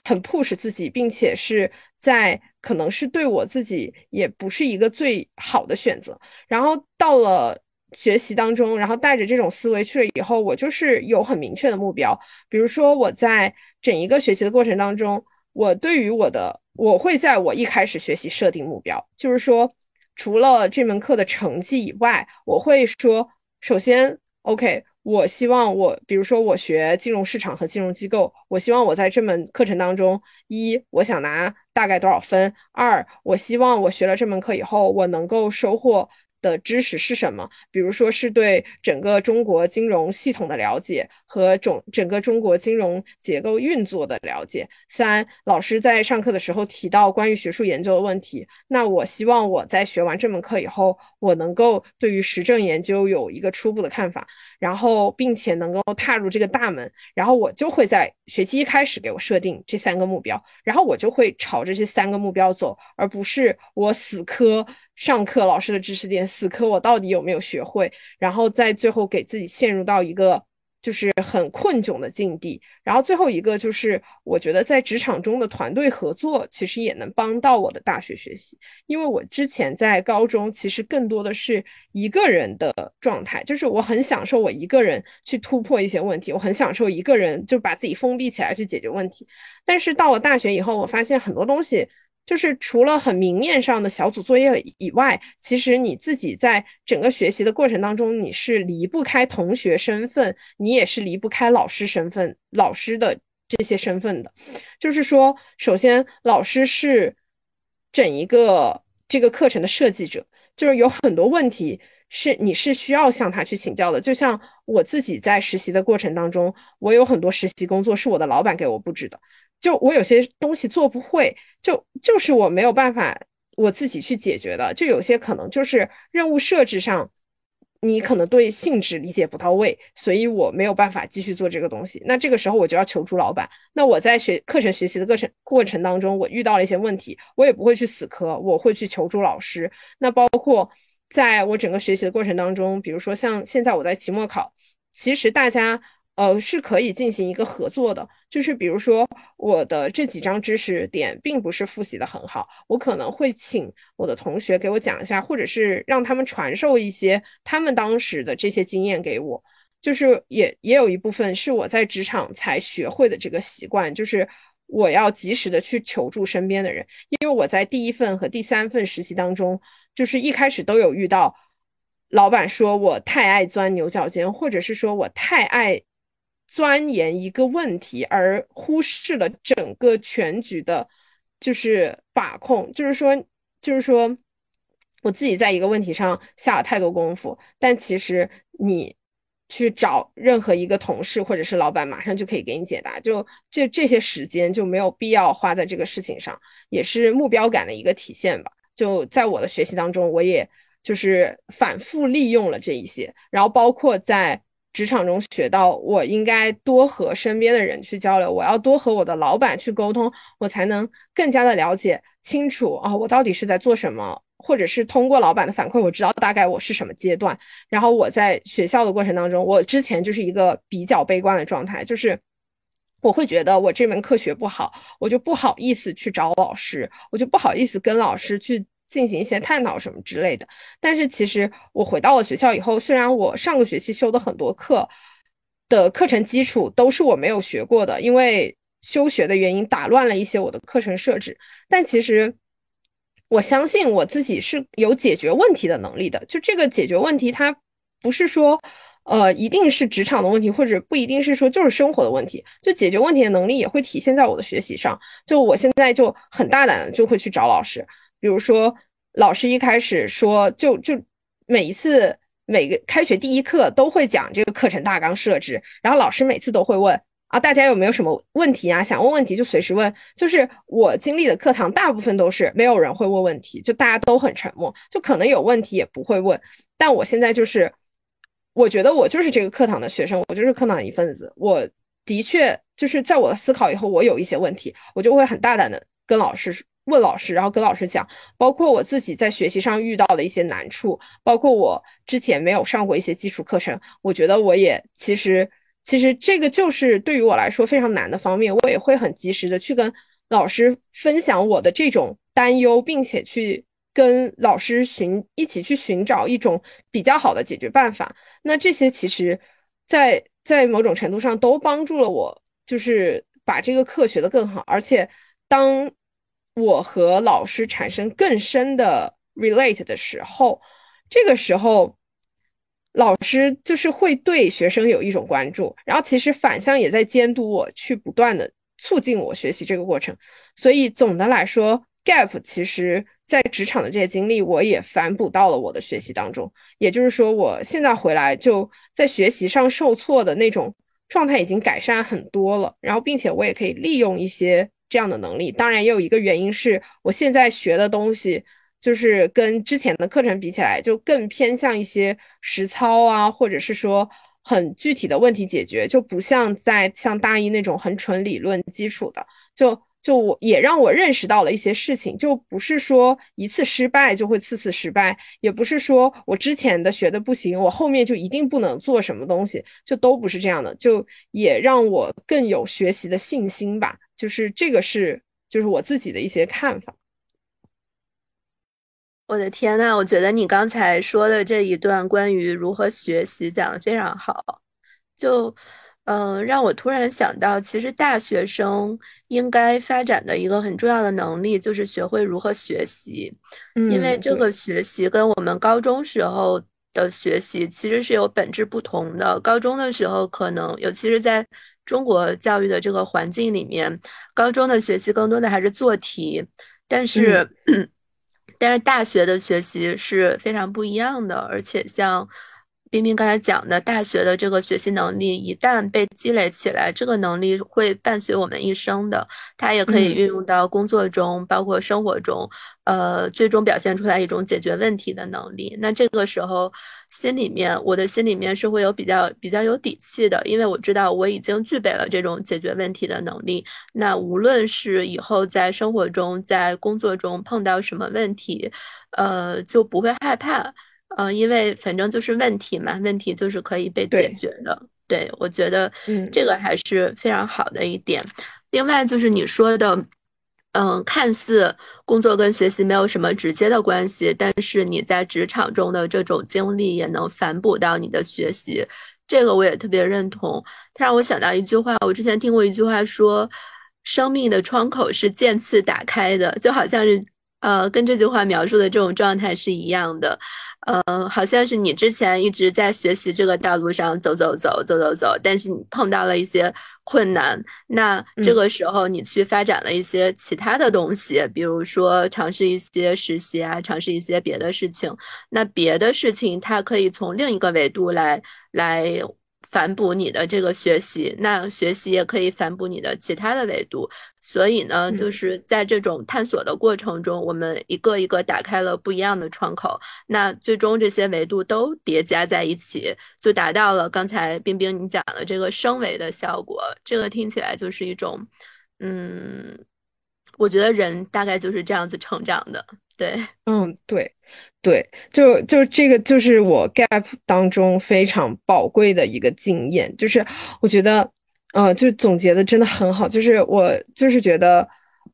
很 push 自己，并且是在可能是对我自己也不是一个最好的选择。然后到了学习当中，然后带着这种思维去了以后，我就是有很明确的目标。比如说我在整一个学习的过程当中，我对于我的我会在我一开始学习设定目标，就是说除了这门课的成绩以外，我会说首先 OK。我希望我，比如说我学金融市场和金融机构，我希望我在这门课程当中，一我想拿大概多少分，二我希望我学了这门课以后，我能够收获。的知识是什么？比如说，是对整个中国金融系统的了解和整整个中国金融结构运作的了解。三，老师在上课的时候提到关于学术研究的问题，那我希望我在学完这门课以后，我能够对于实证研究有一个初步的看法，然后并且能够踏入这个大门，然后我就会在学期一开始给我设定这三个目标，然后我就会朝着这三个目标走，而不是我死磕。上课老师的知识点死磕，我到底有没有学会？然后在最后给自己陷入到一个就是很困窘的境地。然后最后一个就是，我觉得在职场中的团队合作其实也能帮到我的大学学习，因为我之前在高中其实更多的是一个人的状态，就是我很享受我一个人去突破一些问题，我很享受一个人就把自己封闭起来去解决问题。但是到了大学以后，我发现很多东西。就是除了很明面上的小组作业以外，其实你自己在整个学习的过程当中，你是离不开同学身份，你也是离不开老师身份、老师的这些身份的。就是说，首先老师是整一个这个课程的设计者，就是有很多问题是你是需要向他去请教的。就像我自己在实习的过程当中，我有很多实习工作是我的老板给我布置的。就我有些东西做不会，就就是我没有办法我自己去解决的。就有些可能就是任务设置上，你可能对性质理解不到位，所以我没有办法继续做这个东西。那这个时候我就要求助老板。那我在学课程学习的过程过程当中，我遇到了一些问题，我也不会去死磕，我会去求助老师。那包括在我整个学习的过程当中，比如说像现在我在期末考。其实大家呃是可以进行一个合作的。就是比如说我的这几张知识点并不是复习的很好，我可能会请我的同学给我讲一下，或者是让他们传授一些他们当时的这些经验给我。就是也也有一部分是我在职场才学会的这个习惯，就是我要及时的去求助身边的人，因为我在第一份和第三份实习当中，就是一开始都有遇到老板说我太爱钻牛角尖，或者是说我太爱。钻研一个问题而忽视了整个全局的，就是把控，就是说，就是说，我自己在一个问题上下了太多功夫，但其实你去找任何一个同事或者是老板，马上就可以给你解答，就这这些时间就没有必要花在这个事情上，也是目标感的一个体现吧。就在我的学习当中，我也就是反复利用了这一些，然后包括在。职场中学到，我应该多和身边的人去交流，我要多和我的老板去沟通，我才能更加的了解清楚啊，我到底是在做什么，或者是通过老板的反馈，我知道大概我是什么阶段。然后我在学校的过程当中，我之前就是一个比较悲观的状态，就是我会觉得我这门课学不好，我就不好意思去找老师，我就不好意思跟老师去。进行一些探讨什么之类的，但是其实我回到了学校以后，虽然我上个学期修的很多课的课程基础都是我没有学过的，因为休学的原因打乱了一些我的课程设置，但其实我相信我自己是有解决问题的能力的。就这个解决问题，它不是说呃一定是职场的问题，或者不一定是说就是生活的问题，就解决问题的能力也会体现在我的学习上。就我现在就很大胆的就会去找老师。比如说，老师一开始说，就就每一次每个开学第一课都会讲这个课程大纲设置，然后老师每次都会问啊，大家有没有什么问题啊？想问问题就随时问。就是我经历的课堂大部分都是没有人会问问题，就大家都很沉默，就可能有问题也不会问。但我现在就是，我觉得我就是这个课堂的学生，我就是课堂一份子。我的确就是在我的思考以后，我有一些问题，我就会很大胆的跟老师说。问老师，然后跟老师讲，包括我自己在学习上遇到的一些难处，包括我之前没有上过一些基础课程，我觉得我也其实其实这个就是对于我来说非常难的方面，我也会很及时的去跟老师分享我的这种担忧，并且去跟老师寻一起去寻找一种比较好的解决办法。那这些其实，在在某种程度上都帮助了我，就是把这个课学得更好，而且当。我和老师产生更深的 relate 的时候，这个时候老师就是会对学生有一种关注，然后其实反向也在监督我去不断的促进我学习这个过程。所以总的来说，gap 其实在职场的这些经历，我也反哺到了我的学习当中。也就是说，我现在回来就在学习上受挫的那种状态已经改善很多了，然后并且我也可以利用一些。这样的能力，当然也有一个原因是我现在学的东西，就是跟之前的课程比起来，就更偏向一些实操啊，或者是说很具体的问题解决，就不像在像大一那种很纯理论基础的，就就我也让我认识到了一些事情，就不是说一次失败就会次次失败，也不是说我之前的学的不行，我后面就一定不能做什么东西，就都不是这样的，就也让我更有学习的信心吧。就是这个是，就是我自己的一些看法。我的天呐，我觉得你刚才说的这一段关于如何学习讲的非常好，就嗯，让我突然想到，其实大学生应该发展的一个很重要的能力就是学会如何学习，因为这个学习跟我们高中时候的学习其实是有本质不同的。高中的时候，可能尤其是在中国教育的这个环境里面，高中的学习更多的还是做题，但是，但是大学的学习是非常不一样的，而且像。冰冰刚才讲的，大学的这个学习能力一旦被积累起来，这个能力会伴随我们一生的。它也可以运用到工作中，包括生活中，呃，最终表现出来一种解决问题的能力。那这个时候，心里面，我的心里面是会有比较比较有底气的，因为我知道我已经具备了这种解决问题的能力。那无论是以后在生活中、在工作中碰到什么问题，呃，就不会害怕。嗯，因为反正就是问题嘛，问题就是可以被解决的。对，我觉得，嗯，这个还是非常好的一点。另外就是你说的，嗯，看似工作跟学习没有什么直接的关系，但是你在职场中的这种经历也能反哺到你的学习，这个我也特别认同。它让我想到一句话，我之前听过一句话说，生命的窗口是渐次打开的，就好像是。呃，跟这句话描述的这种状态是一样的，呃，好像是你之前一直在学习这个道路上走走走走走走，但是你碰到了一些困难，那这个时候你去发展了一些其他的东西，比如说尝试一些实习啊，尝试一些别的事情，那别的事情它可以从另一个维度来来。反哺你的这个学习，那学习也可以反哺你的其他的维度。所以呢，就是在这种探索的过程中，我们一个一个打开了不一样的窗口。那最终这些维度都叠加在一起，就达到了刚才冰冰你讲的这个升维的效果。这个听起来就是一种，嗯，我觉得人大概就是这样子成长的。对，嗯，对，对，就就这个就是我 gap 当中非常宝贵的一个经验，就是我觉得，呃，就总结的真的很好，就是我就是觉得，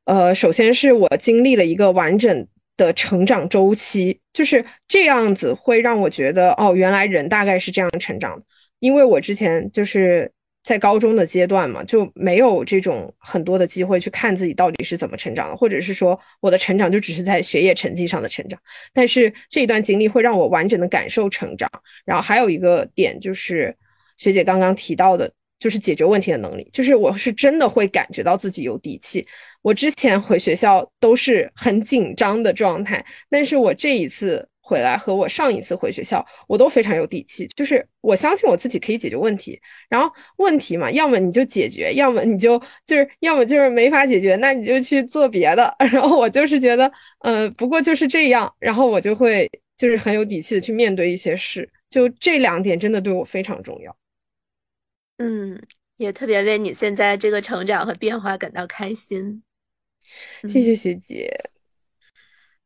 呃，首先是我经历了一个完整的成长周期，就是这样子会让我觉得，哦，原来人大概是这样成长的，因为我之前就是。在高中的阶段嘛，就没有这种很多的机会去看自己到底是怎么成长的，或者是说我的成长就只是在学业成绩上的成长。但是这一段经历会让我完整的感受成长。然后还有一个点就是学姐刚刚提到的，就是解决问题的能力，就是我是真的会感觉到自己有底气。我之前回学校都是很紧张的状态，但是我这一次。回来和我上一次回学校，我都非常有底气，就是我相信我自己可以解决问题。然后问题嘛，要么你就解决，要么你就就是要么就是没法解决，那你就去做别的。然后我就是觉得，嗯，不过就是这样。然后我就会就是很有底气的去面对一些事。就这两点真的对我非常重要。嗯，也特别为你现在这个成长和变化感到开心。谢谢学姐。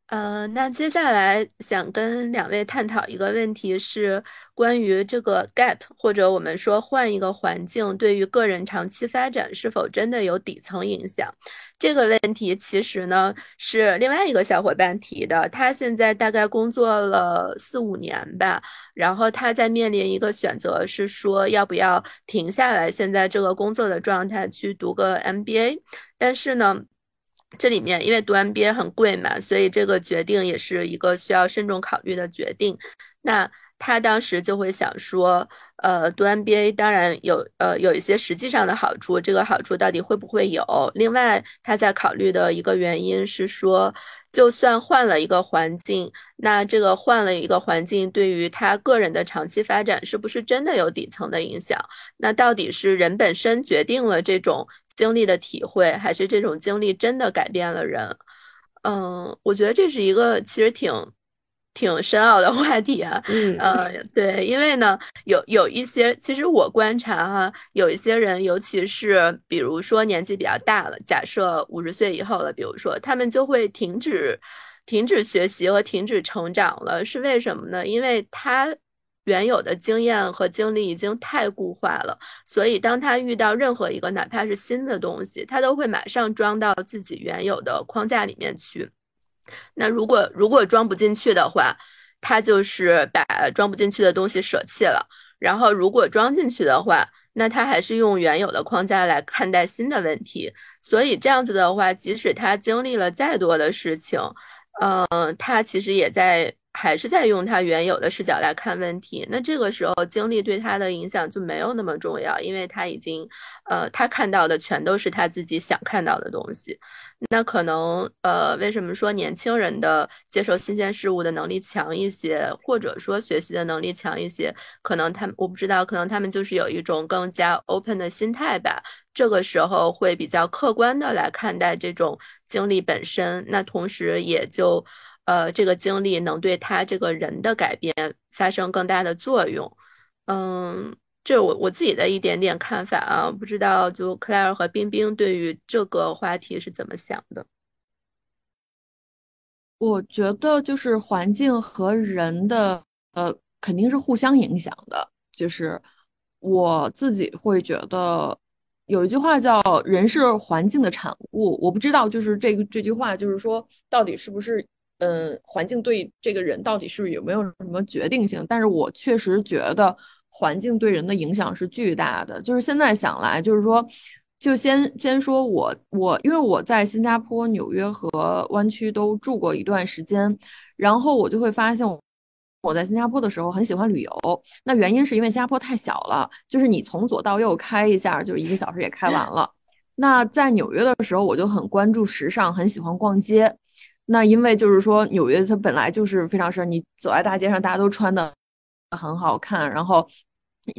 呃，那接下来想跟两位探讨一个问题，是关于这个 gap，或者我们说换一个环境，对于个人长期发展是否真的有底层影响？这个问题其实呢是另外一个小伙伴提的，他现在大概工作了四五年吧，然后他在面临一个选择，是说要不要停下来现在这个工作的状态去读个 MBA，但是呢。这里面因为读 MBA 很贵嘛，所以这个决定也是一个需要慎重考虑的决定。那他当时就会想说，呃，读 MBA 当然有呃有一些实际上的好处，这个好处到底会不会有？另外，他在考虑的一个原因是说，就算换了一个环境，那这个换了一个环境对于他个人的长期发展是不是真的有底层的影响？那到底是人本身决定了这种？经历的体会，还是这种经历真的改变了人？嗯，我觉得这是一个其实挺挺深奥的 话题啊。嗯，呃，对，因为呢，有有一些，其实我观察哈，有一些人，尤其是比如说年纪比较大了，假设五十岁以后了，比如说他们就会停止停止学习和停止成长了，是为什么呢？因为他。原有的经验和经历已经太固化了，所以当他遇到任何一个哪怕是新的东西，他都会马上装到自己原有的框架里面去。那如果如果装不进去的话，他就是把装不进去的东西舍弃了。然后如果装进去的话，那他还是用原有的框架来看待新的问题。所以这样子的话，即使他经历了再多的事情，嗯，他其实也在。还是在用他原有的视角来看问题，那这个时候经历对他的影响就没有那么重要，因为他已经，呃，他看到的全都是他自己想看到的东西。那可能，呃，为什么说年轻人的接受新鲜事物的能力强一些，或者说学习的能力强一些？可能他们我不知道，可能他们就是有一种更加 open 的心态吧。这个时候会比较客观的来看待这种经历本身，那同时也就。呃，这个经历能对他这个人的改变发生更大的作用，嗯，这我我自己的一点点看法啊，不知道就克莱尔和冰冰对于这个话题是怎么想的？我觉得就是环境和人的呃，肯定是互相影响的。就是我自己会觉得有一句话叫“人是环境的产物”，我不知道就是这个这句话就是说到底是不是嗯，环境对这个人到底是有没有什么决定性？但是我确实觉得环境对人的影响是巨大的。就是现在想来，就是说。就先先说我我，因为我在新加坡、纽约和湾区都住过一段时间，然后我就会发现，我在新加坡的时候很喜欢旅游。那原因是因为新加坡太小了，就是你从左到右开一下，就一个小时也开完了。那在纽约的时候，我就很关注时尚，很喜欢逛街。那因为就是说纽约它本来就是非常时，你走在大街上，大家都穿的很好看，然后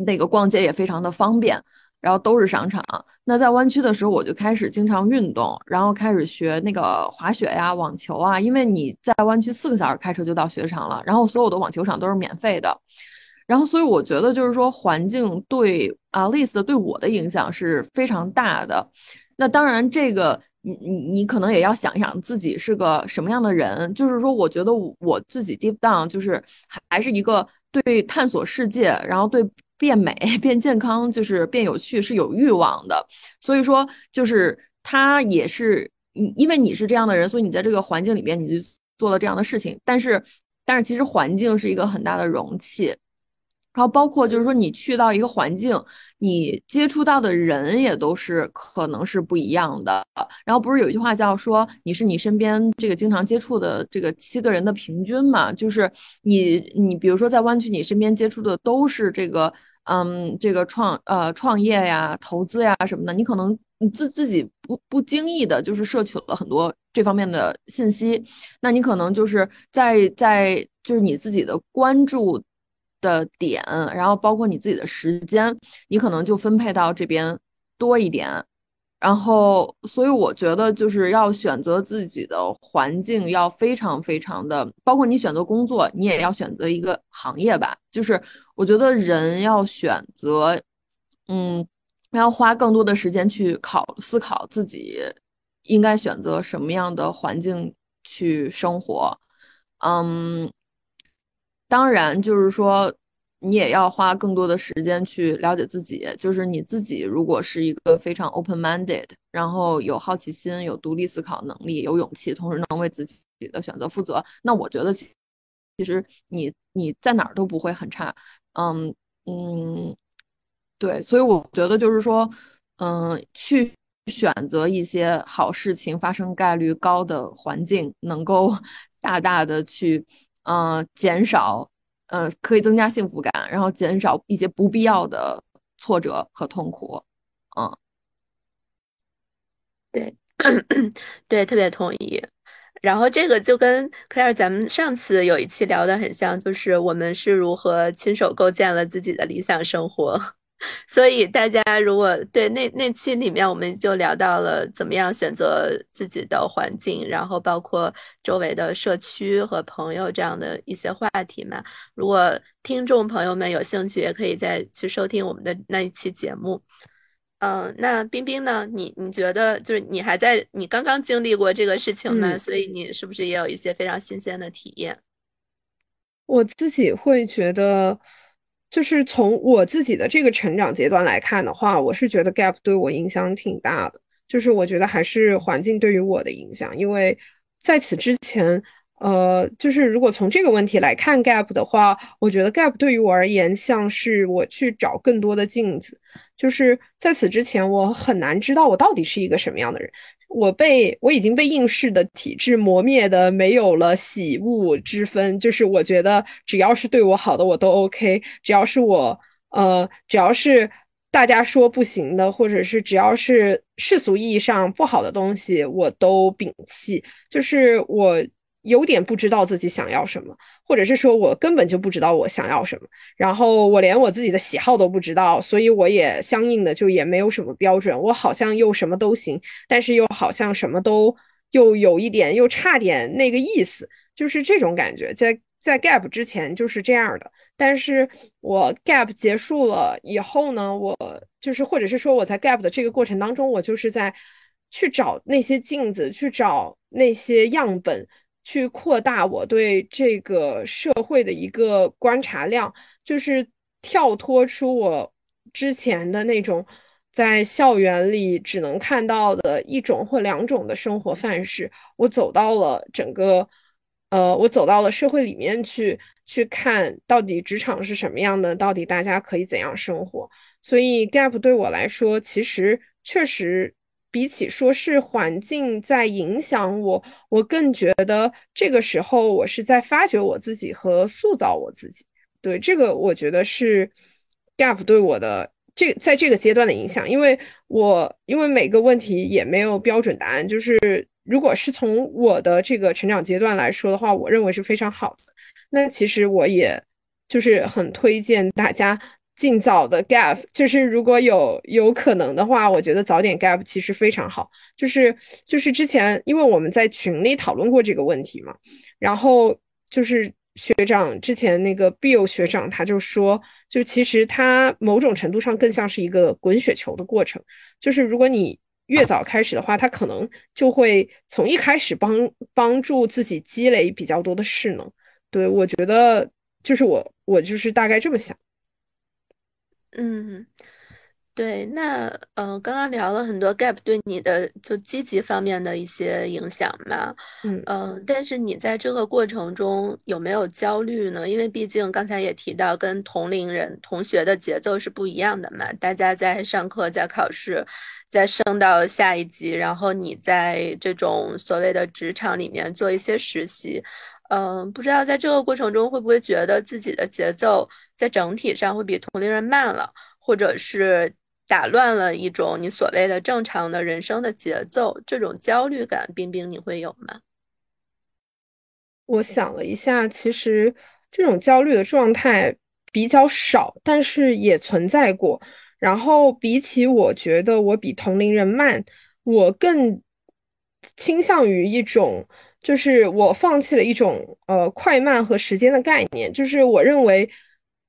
那个逛街也非常的方便。然后都是商场。那在湾区的时候，我就开始经常运动，然后开始学那个滑雪呀、网球啊。因为你在湾区四个小时开车就到雪场了，然后所有的网球场都是免费的。然后，所以我觉得就是说，环境对啊，List 对我的影响是非常大的。那当然，这个你你可能也要想一想自己是个什么样的人。就是说，我觉得我自己 deep down 就是还是一个对探索世界，然后对。变美、变健康，就是变有趣，是有欲望的。所以说，就是他也是，因为你是这样的人，所以你在这个环境里边，你就做了这样的事情。但是，但是其实环境是一个很大的容器。然后包括就是说，你去到一个环境，你接触到的人也都是可能是不一样的。然后不是有一句话叫说，你是你身边这个经常接触的这个七个人的平均嘛？就是你你比如说在湾区，你身边接触的都是这个嗯这个创呃创业呀、投资呀什么的，你可能你自自己不不经意的就是摄取了很多这方面的信息，那你可能就是在在就是你自己的关注。的点，然后包括你自己的时间，你可能就分配到这边多一点。然后，所以我觉得就是要选择自己的环境，要非常非常的，包括你选择工作，你也要选择一个行业吧。就是我觉得人要选择，嗯，要花更多的时间去考思考自己应该选择什么样的环境去生活，嗯。当然，就是说，你也要花更多的时间去了解自己。就是你自己，如果是一个非常 open-minded，然后有好奇心、有独立思考能力、有勇气，同时能为自己的选择负责，那我觉得其其实你你在哪儿都不会很差。嗯嗯，对，所以我觉得就是说，嗯，去选择一些好事情发生概率高的环境，能够 大大的去。嗯，减少，嗯，可以增加幸福感，然后减少一些不必要的挫折和痛苦。嗯，对，对，特别同意。然后这个就跟 Claire 咱们上次有一期聊的很像，就是我们是如何亲手构建了自己的理想生活。所以大家如果对那那期里面，我们就聊到了怎么样选择自己的环境，然后包括周围的社区和朋友这样的一些话题嘛。如果听众朋友们有兴趣，也可以再去收听我们的那一期节目。嗯，那冰冰呢？你你觉得就是你还在你刚刚经历过这个事情呢，所以你是不是也有一些非常新鲜的体验？我自己会觉得。就是从我自己的这个成长阶段来看的话，我是觉得 gap 对我影响挺大的。就是我觉得还是环境对于我的影响，因为在此之前。呃，就是如果从这个问题来看 gap 的话，我觉得 gap 对于我而言像是我去找更多的镜子。就是在此之前，我很难知道我到底是一个什么样的人。我被我已经被应试的体制磨灭的没有了喜恶之分。就是我觉得只要是对我好的我都 OK，只要是我呃，只要是大家说不行的，或者是只要是世俗意义上不好的东西，我都摒弃。就是我。有点不知道自己想要什么，或者是说我根本就不知道我想要什么，然后我连我自己的喜好都不知道，所以我也相应的就也没有什么标准。我好像又什么都行，但是又好像什么都又有一点又差点那个意思，就是这种感觉。在在 gap 之前就是这样的，但是我 gap 结束了以后呢，我就是或者是说我在 gap 的这个过程当中，我就是在去找那些镜子，去找那些样本。去扩大我对这个社会的一个观察量，就是跳脱出我之前的那种在校园里只能看到的一种或两种的生活范式，我走到了整个，呃，我走到了社会里面去，去看到底职场是什么样的，到底大家可以怎样生活。所以 gap 对我来说，其实确实。比起说是环境在影响我，我更觉得这个时候我是在发掘我自己和塑造我自己。对这个，我觉得是 gap 对我的这在这个阶段的影响。因为我因为每个问题也没有标准答案，就是如果是从我的这个成长阶段来说的话，我认为是非常好的。那其实我也就是很推荐大家。尽早的 gap，就是如果有有可能的话，我觉得早点 gap 其实非常好。就是就是之前，因为我们在群里讨论过这个问题嘛，然后就是学长之前那个 Bill 学长他就说，就其实他某种程度上更像是一个滚雪球的过程。就是如果你越早开始的话，他可能就会从一开始帮帮助自己积累比较多的势能。对我觉得就是我我就是大概这么想。嗯，对，那呃，刚刚聊了很多 gap 对你的就积极方面的一些影响嘛，嗯嗯，但是你在这个过程中有没有焦虑呢？因为毕竟刚才也提到，跟同龄人同学的节奏是不一样的嘛，大家在上课，在考试，在升到下一级，然后你在这种所谓的职场里面做一些实习。嗯，不知道在这个过程中会不会觉得自己的节奏在整体上会比同龄人慢了，或者是打乱了一种你所谓的正常的人生的节奏？这种焦虑感，冰冰你会有吗？我想了一下，其实这种焦虑的状态比较少，但是也存在过。然后比起我觉得我比同龄人慢，我更倾向于一种。就是我放弃了一种呃快慢和时间的概念，就是我认为，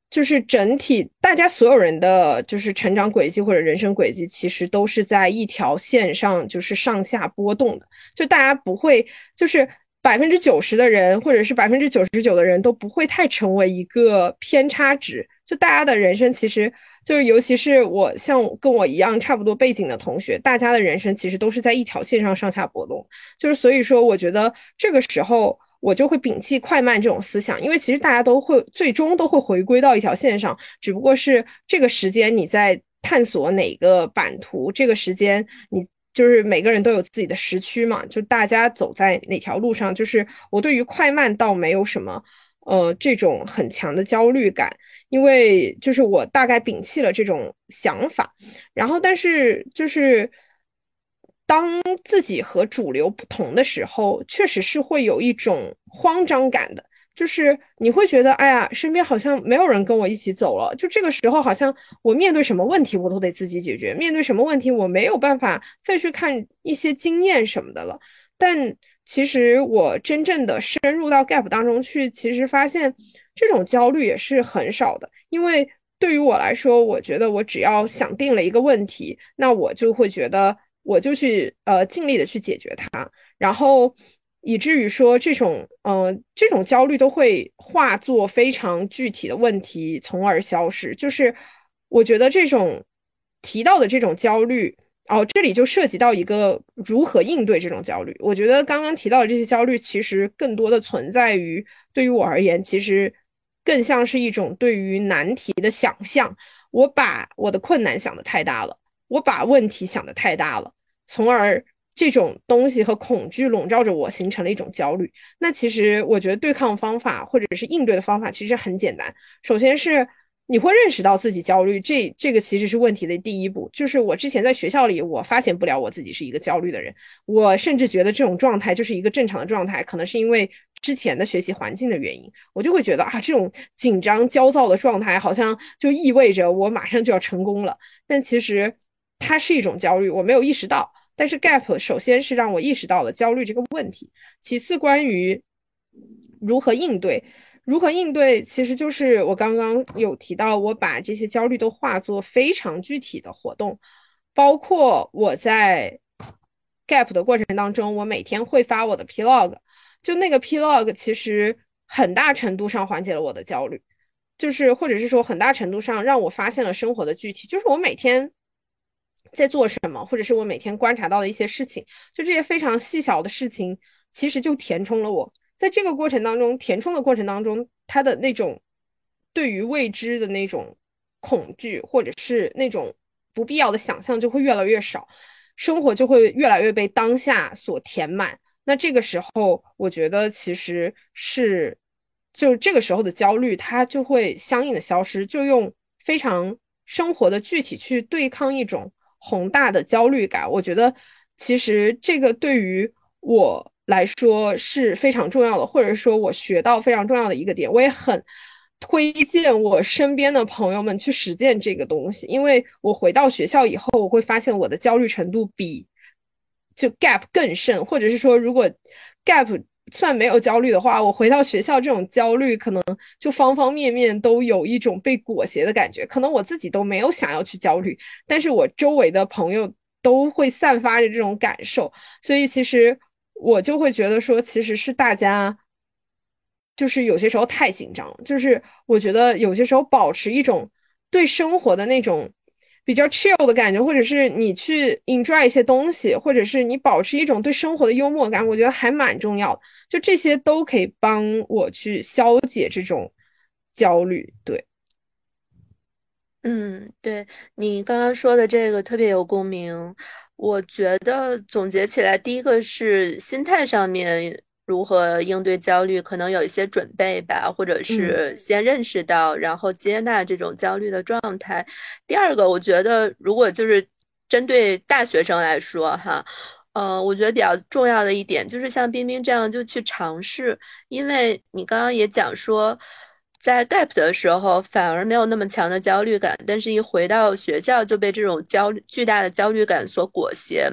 就是整体大家所有人的就是成长轨迹或者人生轨迹，其实都是在一条线上，就是上下波动的。就大家不会，就是百分之九十的人，或者是百分之九十九的人都不会太成为一个偏差值。就大家的人生其实。就是，尤其是我像跟我一样差不多背景的同学，大家的人生其实都是在一条线上上下波动。就是所以说，我觉得这个时候我就会摒弃快慢这种思想，因为其实大家都会最终都会回归到一条线上，只不过是这个时间你在探索哪个版图，这个时间你就是每个人都有自己的时区嘛，就大家走在哪条路上，就是我对于快慢倒没有什么。呃，这种很强的焦虑感，因为就是我大概摒弃了这种想法，然后但是就是当自己和主流不同的时候，确实是会有一种慌张感的，就是你会觉得，哎呀，身边好像没有人跟我一起走了，就这个时候好像我面对什么问题我都得自己解决，面对什么问题我没有办法再去看一些经验什么的了，但。其实我真正的深入到 gap 当中去，其实发现这种焦虑也是很少的。因为对于我来说，我觉得我只要想定了一个问题，那我就会觉得我就去呃尽力的去解决它，然后以至于说这种嗯这种焦虑都会化作非常具体的问题，从而消失。就是我觉得这种提到的这种焦虑。哦，这里就涉及到一个如何应对这种焦虑。我觉得刚刚提到的这些焦虑，其实更多的存在于对于我而言，其实更像是一种对于难题的想象。我把我的困难想的太大了，我把问题想的太大了，从而这种东西和恐惧笼罩着我，形成了一种焦虑。那其实我觉得对抗方法或者是应对的方法其实很简单，首先是。你会认识到自己焦虑，这这个其实是问题的第一步。就是我之前在学校里，我发现不了我自己是一个焦虑的人，我甚至觉得这种状态就是一个正常的状态，可能是因为之前的学习环境的原因，我就会觉得啊，这种紧张焦躁的状态好像就意味着我马上就要成功了。但其实它是一种焦虑，我没有意识到。但是 gap 首先是让我意识到了焦虑这个问题，其次关于如何应对。如何应对，其实就是我刚刚有提到，我把这些焦虑都化作非常具体的活动，包括我在 gap 的过程当中，我每天会发我的 plog，就那个 Plog 其实很大程度上缓解了我的焦虑，就是或者是说很大程度上让我发现了生活的具体，就是我每天在做什么，或者是我每天观察到的一些事情，就这些非常细小的事情，其实就填充了我。在这个过程当中，填充的过程当中，他的那种对于未知的那种恐惧，或者是那种不必要的想象，就会越来越少，生活就会越来越被当下所填满。那这个时候，我觉得其实是，就这个时候的焦虑，它就会相应的消失，就用非常生活的具体去对抗一种宏大的焦虑感。我觉得其实这个对于我。来说是非常重要的，或者说我学到非常重要的一个点，我也很推荐我身边的朋友们去实践这个东西。因为我回到学校以后，我会发现我的焦虑程度比就 gap 更甚，或者是说，如果 gap 算没有焦虑的话，我回到学校这种焦虑可能就方方面面都有一种被裹挟的感觉，可能我自己都没有想要去焦虑，但是我周围的朋友都会散发着这种感受，所以其实。我就会觉得说，其实是大家，就是有些时候太紧张。就是我觉得有些时候保持一种对生活的那种比较 chill 的感觉，或者是你去 enjoy 一些东西，或者是你保持一种对生活的幽默感，我觉得还蛮重要的。就这些都可以帮我去消解这种焦虑。对，嗯，对你刚刚说的这个特别有共鸣。我觉得总结起来，第一个是心态上面如何应对焦虑，可能有一些准备吧，或者是先认识到，然后接纳这种焦虑的状态。第二个，我觉得如果就是针对大学生来说，哈，呃，我觉得比较重要的一点就是像冰冰这样就去尝试，因为你刚刚也讲说。在 gap 的时候，反而没有那么强的焦虑感，但是一回到学校就被这种焦虑巨大的焦虑感所裹挟。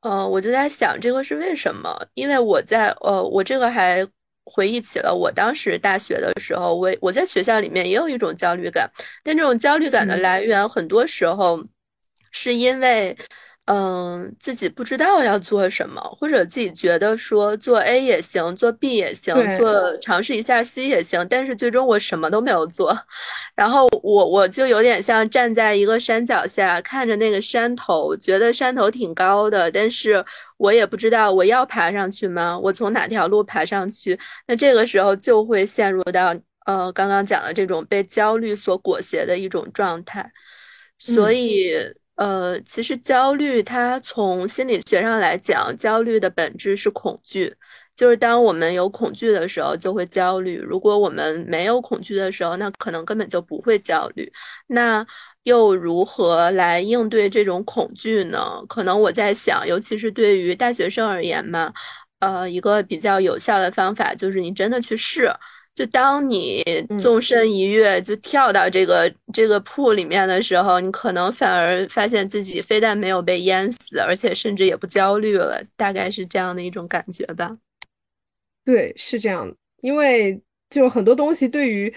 呃，我就在想这个是为什么？因为我在呃，我这个还回忆起了我当时大学的时候，我我在学校里面也有一种焦虑感，但这种焦虑感的来源很多时候是因为。嗯，自己不知道要做什么，或者自己觉得说做 A 也行，做 B 也行，做尝试一下 C 也行，但是最终我什么都没有做。然后我我就有点像站在一个山脚下，看着那个山头，觉得山头挺高的，但是我也不知道我要爬上去吗？我从哪条路爬上去？那这个时候就会陷入到呃刚刚讲的这种被焦虑所裹挟的一种状态，所以。呃，其实焦虑，它从心理学上来讲，焦虑的本质是恐惧。就是当我们有恐惧的时候，就会焦虑；如果我们没有恐惧的时候，那可能根本就不会焦虑。那又如何来应对这种恐惧呢？可能我在想，尤其是对于大学生而言嘛，呃，一个比较有效的方法就是你真的去试。就当你纵身一跃，就跳到这个这个铺里面的时候，你可能反而发现自己非但没有被淹死，而且甚至也不焦虑了，大概是这样的一种感觉吧。对，是这样因为就很多东西对于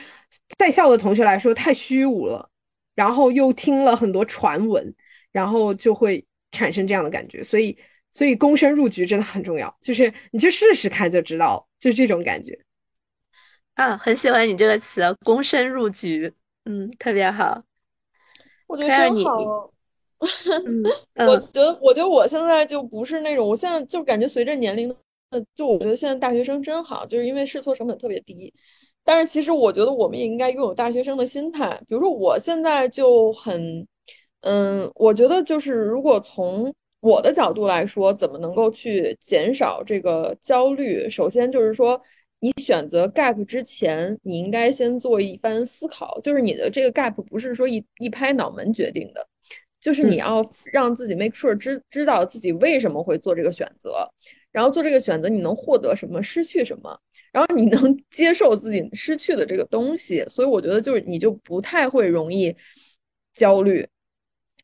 在校的同学来说太虚无了，然后又听了很多传闻，然后就会产生这样的感觉。所以，所以躬身入局真的很重要，就是你去试试看就知道，就是这种感觉。啊，很喜欢你这个词“躬身入局”，嗯，特别好。我觉得真好。我觉得，我觉得我现在就不是那种，我现在就感觉随着年龄的，就我觉得现在大学生真好，就是因为试错成本特别低。但是其实我觉得我们也应该拥有大学生的心态。比如说，我现在就很，嗯，我觉得就是如果从我的角度来说，怎么能够去减少这个焦虑？首先就是说。你选择 gap 之前，你应该先做一番思考，就是你的这个 gap 不是说一一拍脑门决定的，就是你要让自己 make sure 知知道自己为什么会做这个选择，然后做这个选择你能获得什么，失去什么，然后你能 接受自己失去的这个东西，所以我觉得就是你就不太会容易焦虑，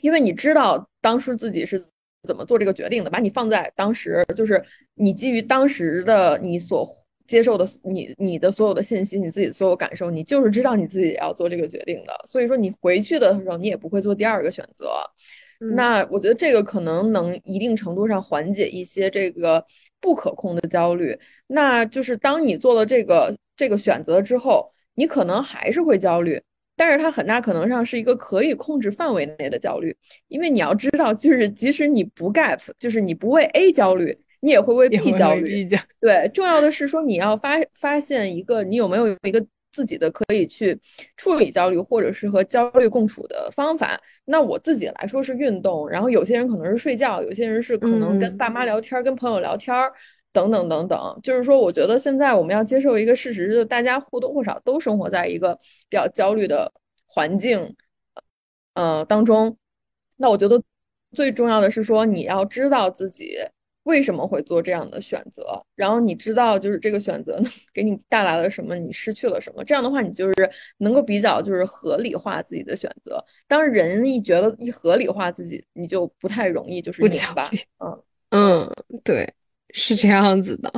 因为你知道当时自己是怎么做这个决定的，把你放在当时，就是你基于当时的你所。接受的你你的所有的信息，你自己所有感受，你就是知道你自己要做这个决定的。所以说你回去的时候，你也不会做第二个选择。那我觉得这个可能能一定程度上缓解一些这个不可控的焦虑。那就是当你做了这个这个选择之后，你可能还是会焦虑，但是它很大可能上是一个可以控制范围内的焦虑，因为你要知道，就是即使你不 gap，就是你不为 A 焦虑，你也会为 B 焦虑。对，重要的是说你要发发现一个你有没有一个。自己的可以去处理焦虑，或者是和焦虑共处的方法。那我自己来说是运动，然后有些人可能是睡觉，有些人是可能跟爸妈聊天、跟朋友聊天等等等等。就是说，我觉得现在我们要接受一个事实，就大家或多或少都生活在一个比较焦虑的环境，呃当中。那我觉得最重要的是说，你要知道自己。为什么会做这样的选择？然后你知道，就是这个选择给你带来了什么，你失去了什么？这样的话，你就是能够比较就是合理化自己的选择。当人一觉得一合理化自己，你就不太容易就是拧巴。嗯 嗯，对，是这样子的。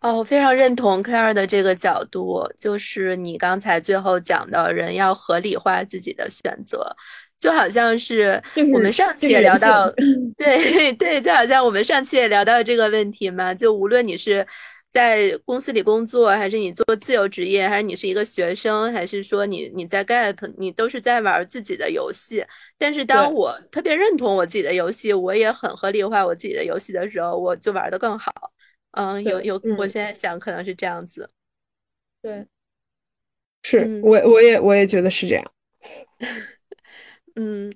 哦，我非常认同 Claire 的这个角度，就是你刚才最后讲的人要合理化自己的选择。就好像是我们上期也聊到，对 对，就好像我们上期也聊到这个问题嘛。就无论你是在公司里工作，还是你做自由职业，还是你是一个学生，还是说你你在 gap，你都是在玩自己的游戏。但是当我特别认同我自己的游戏，我也很合理化我自己的游戏的时候，我就玩的更好。嗯，有有，我现在想可能是这样子。对，是我我也我也觉得是这样。嗯，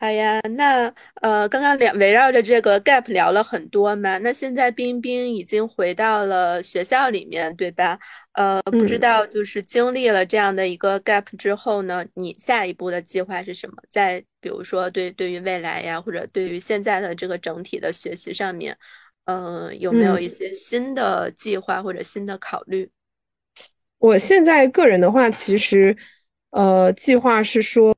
好呀，那呃，刚刚两围绕着这个 gap 聊了很多嘛，那现在冰冰已经回到了学校里面，对吧？呃，不知道就是经历了这样的一个 gap 之后呢，你下一步的计划是什么？在比如说对对于未来呀，或者对于现在的这个整体的学习上面，嗯，有没有一些新的计划或者新的考虑？我现在个人的话，其实呃，计划是说。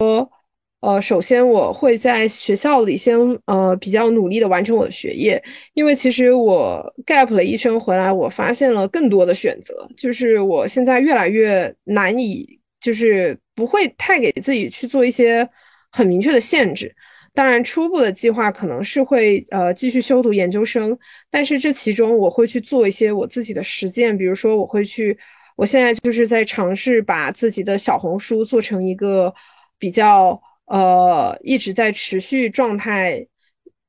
呃，首先我会在学校里先呃比较努力的完成我的学业，因为其实我 gap 了一圈回来，我发现了更多的选择，就是我现在越来越难以，就是不会太给自己去做一些很明确的限制。当然，初步的计划可能是会呃继续修读研究生，但是这其中我会去做一些我自己的实践，比如说我会去，我现在就是在尝试把自己的小红书做成一个比较。呃，一直在持续状态、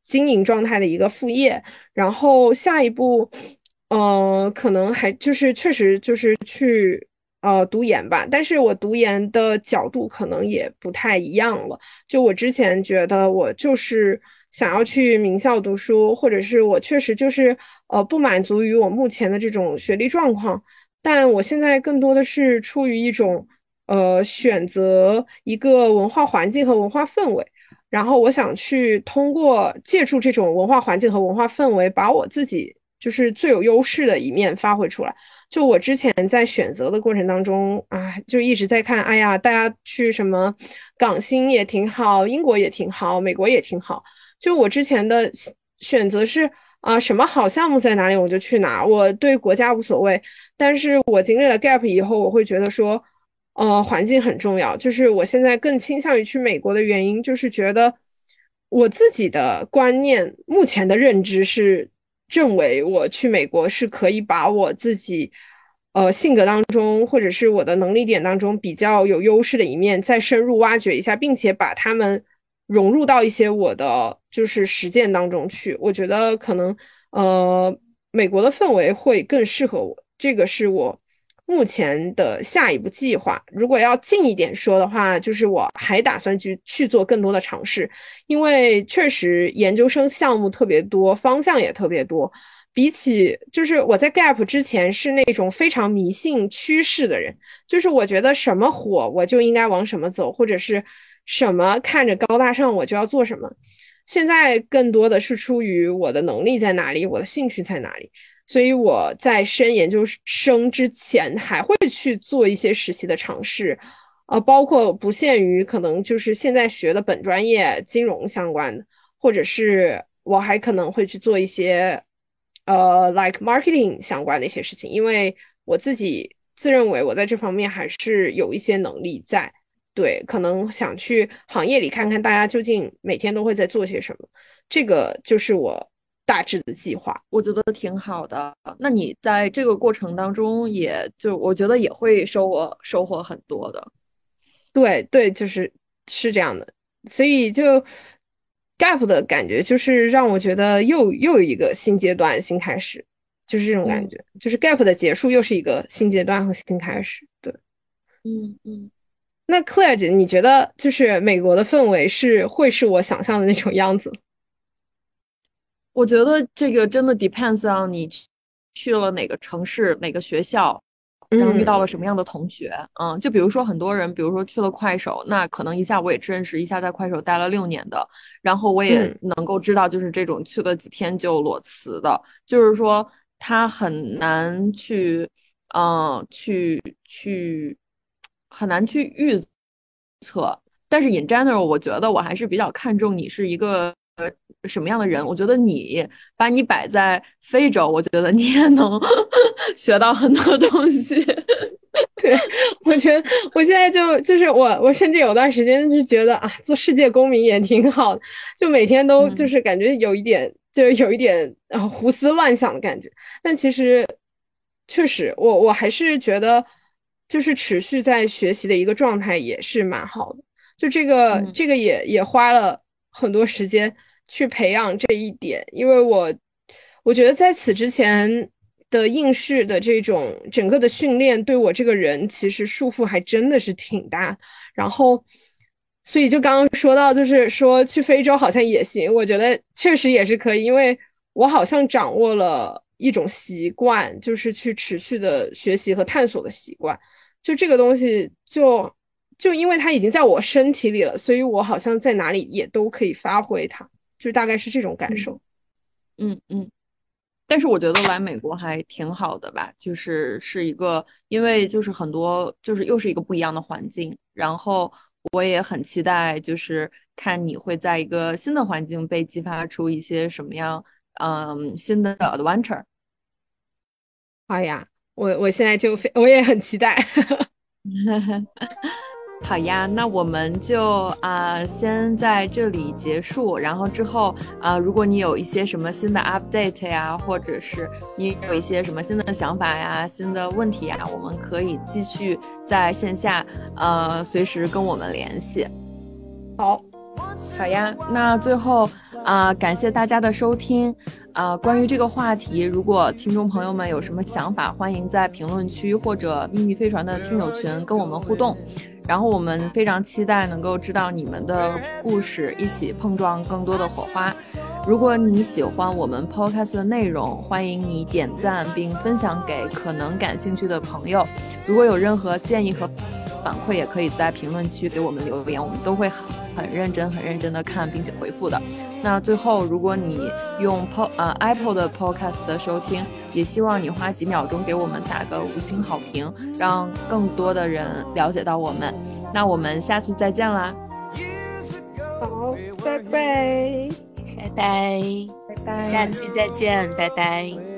经营状态的一个副业，然后下一步，呃，可能还就是确实就是去呃读研吧，但是我读研的角度可能也不太一样了。就我之前觉得我就是想要去名校读书，或者是我确实就是呃不满足于我目前的这种学历状况，但我现在更多的是出于一种。呃，选择一个文化环境和文化氛围，然后我想去通过借助这种文化环境和文化氛围，把我自己就是最有优势的一面发挥出来。就我之前在选择的过程当中啊，就一直在看，哎呀，大家去什么港星也挺好，英国也挺好，美国也挺好。就我之前的选择是啊，什么好项目在哪里我就去哪，我对国家无所谓。但是我经历了 gap 以后，我会觉得说。呃，环境很重要。就是我现在更倾向于去美国的原因，就是觉得我自己的观念，目前的认知是认为我去美国是可以把我自己呃性格当中，或者是我的能力点当中比较有优势的一面再深入挖掘一下，并且把它们融入到一些我的就是实践当中去。我觉得可能呃美国的氛围会更适合我，这个是我。目前的下一步计划，如果要近一点说的话，就是我还打算去去做更多的尝试，因为确实研究生项目特别多，方向也特别多。比起就是我在 Gap 之前是那种非常迷信趋势的人，就是我觉得什么火我就应该往什么走，或者是什么看着高大上我就要做什么。现在更多的是出于我的能力在哪里，我的兴趣在哪里。所以我在升研究生之前，还会去做一些实习的尝试，呃，包括不限于可能就是现在学的本专业金融相关的，或者是我还可能会去做一些，呃，like marketing 相关的一些事情，因为我自己自认为我在这方面还是有一些能力在。对，可能想去行业里看看大家究竟每天都会在做些什么，这个就是我大致的计划。我觉得挺好的。那你在这个过程当中，也就我觉得也会收获收获很多的。对对，就是是这样的，所以就 gap 的感觉就是让我觉得又又有一个新阶段新开始，就是这种感觉，就是 gap 的结束又是一个新阶段和新开始。对，嗯嗯。那 Claire 姐，你觉得就是美国的氛围是会是我想象的那种样子？我觉得这个真的 depends on 你去了哪个城市、哪个学校，然后遇到了什么样的同学。嗯，就比如说很多人，比如说去了快手，那可能一下我也认识一下在快手待了六年的，然后我也能够知道，就是这种去了几天就裸辞的，就是说他很难去，嗯，去去。很难去预测，但是 in general，我觉得我还是比较看重你是一个呃什么样的人。我觉得你把你摆在非洲，我觉得你也能 学到很多东西。对，我觉得我现在就就是我，我甚至有段时间就觉得啊，做世界公民也挺好的，就每天都就是感觉有一点，就有一点啊胡思乱想的感觉。但其实确实，我我还是觉得。就是持续在学习的一个状态也是蛮好的，就这个这个也也花了很多时间去培养这一点，因为我我觉得在此之前的应试的这种整个的训练对我这个人其实束缚还真的是挺大，然后所以就刚刚说到就是说去非洲好像也行，我觉得确实也是可以，因为我好像掌握了一种习惯，就是去持续的学习和探索的习惯。就这个东西，就就因为它已经在我身体里了，所以我好像在哪里也都可以发挥它，就大概是这种感受。嗯嗯，但是我觉得来美国还挺好的吧，就是是一个，因为就是很多，就是又是一个不一样的环境，然后我也很期待，就是看你会在一个新的环境被激发出一些什么样，嗯，新的 adventure。哎呀。我我现在就非我也很期待，好呀，那我们就啊先在这里结束，然后之后啊，如果你有一些什么新的 update 呀，或者是你有一些什么新的想法呀、新的问题呀，我们可以继续在线下呃随时跟我们联系。好，好呀，那最后。啊，感谢大家的收听。啊，关于这个话题，如果听众朋友们有什么想法，欢迎在评论区或者秘密飞船的听友群跟我们互动。然后我们非常期待能够知道你们的故事，一起碰撞更多的火花。如果你喜欢我们 podcast 的内容，欢迎你点赞并分享给可能感兴趣的朋友。如果有任何建议和反馈也可以在评论区给我们留言，我们都会很很认真、很认真的看并且回复的。那最后，如果你用 po 呃 Apple 的 Podcast 的收听，也希望你花几秒钟给我们打个五星好评，让更多的人了解到我们。那我们下次再见啦！好，拜拜，拜拜，拜拜，下期再见，拜拜。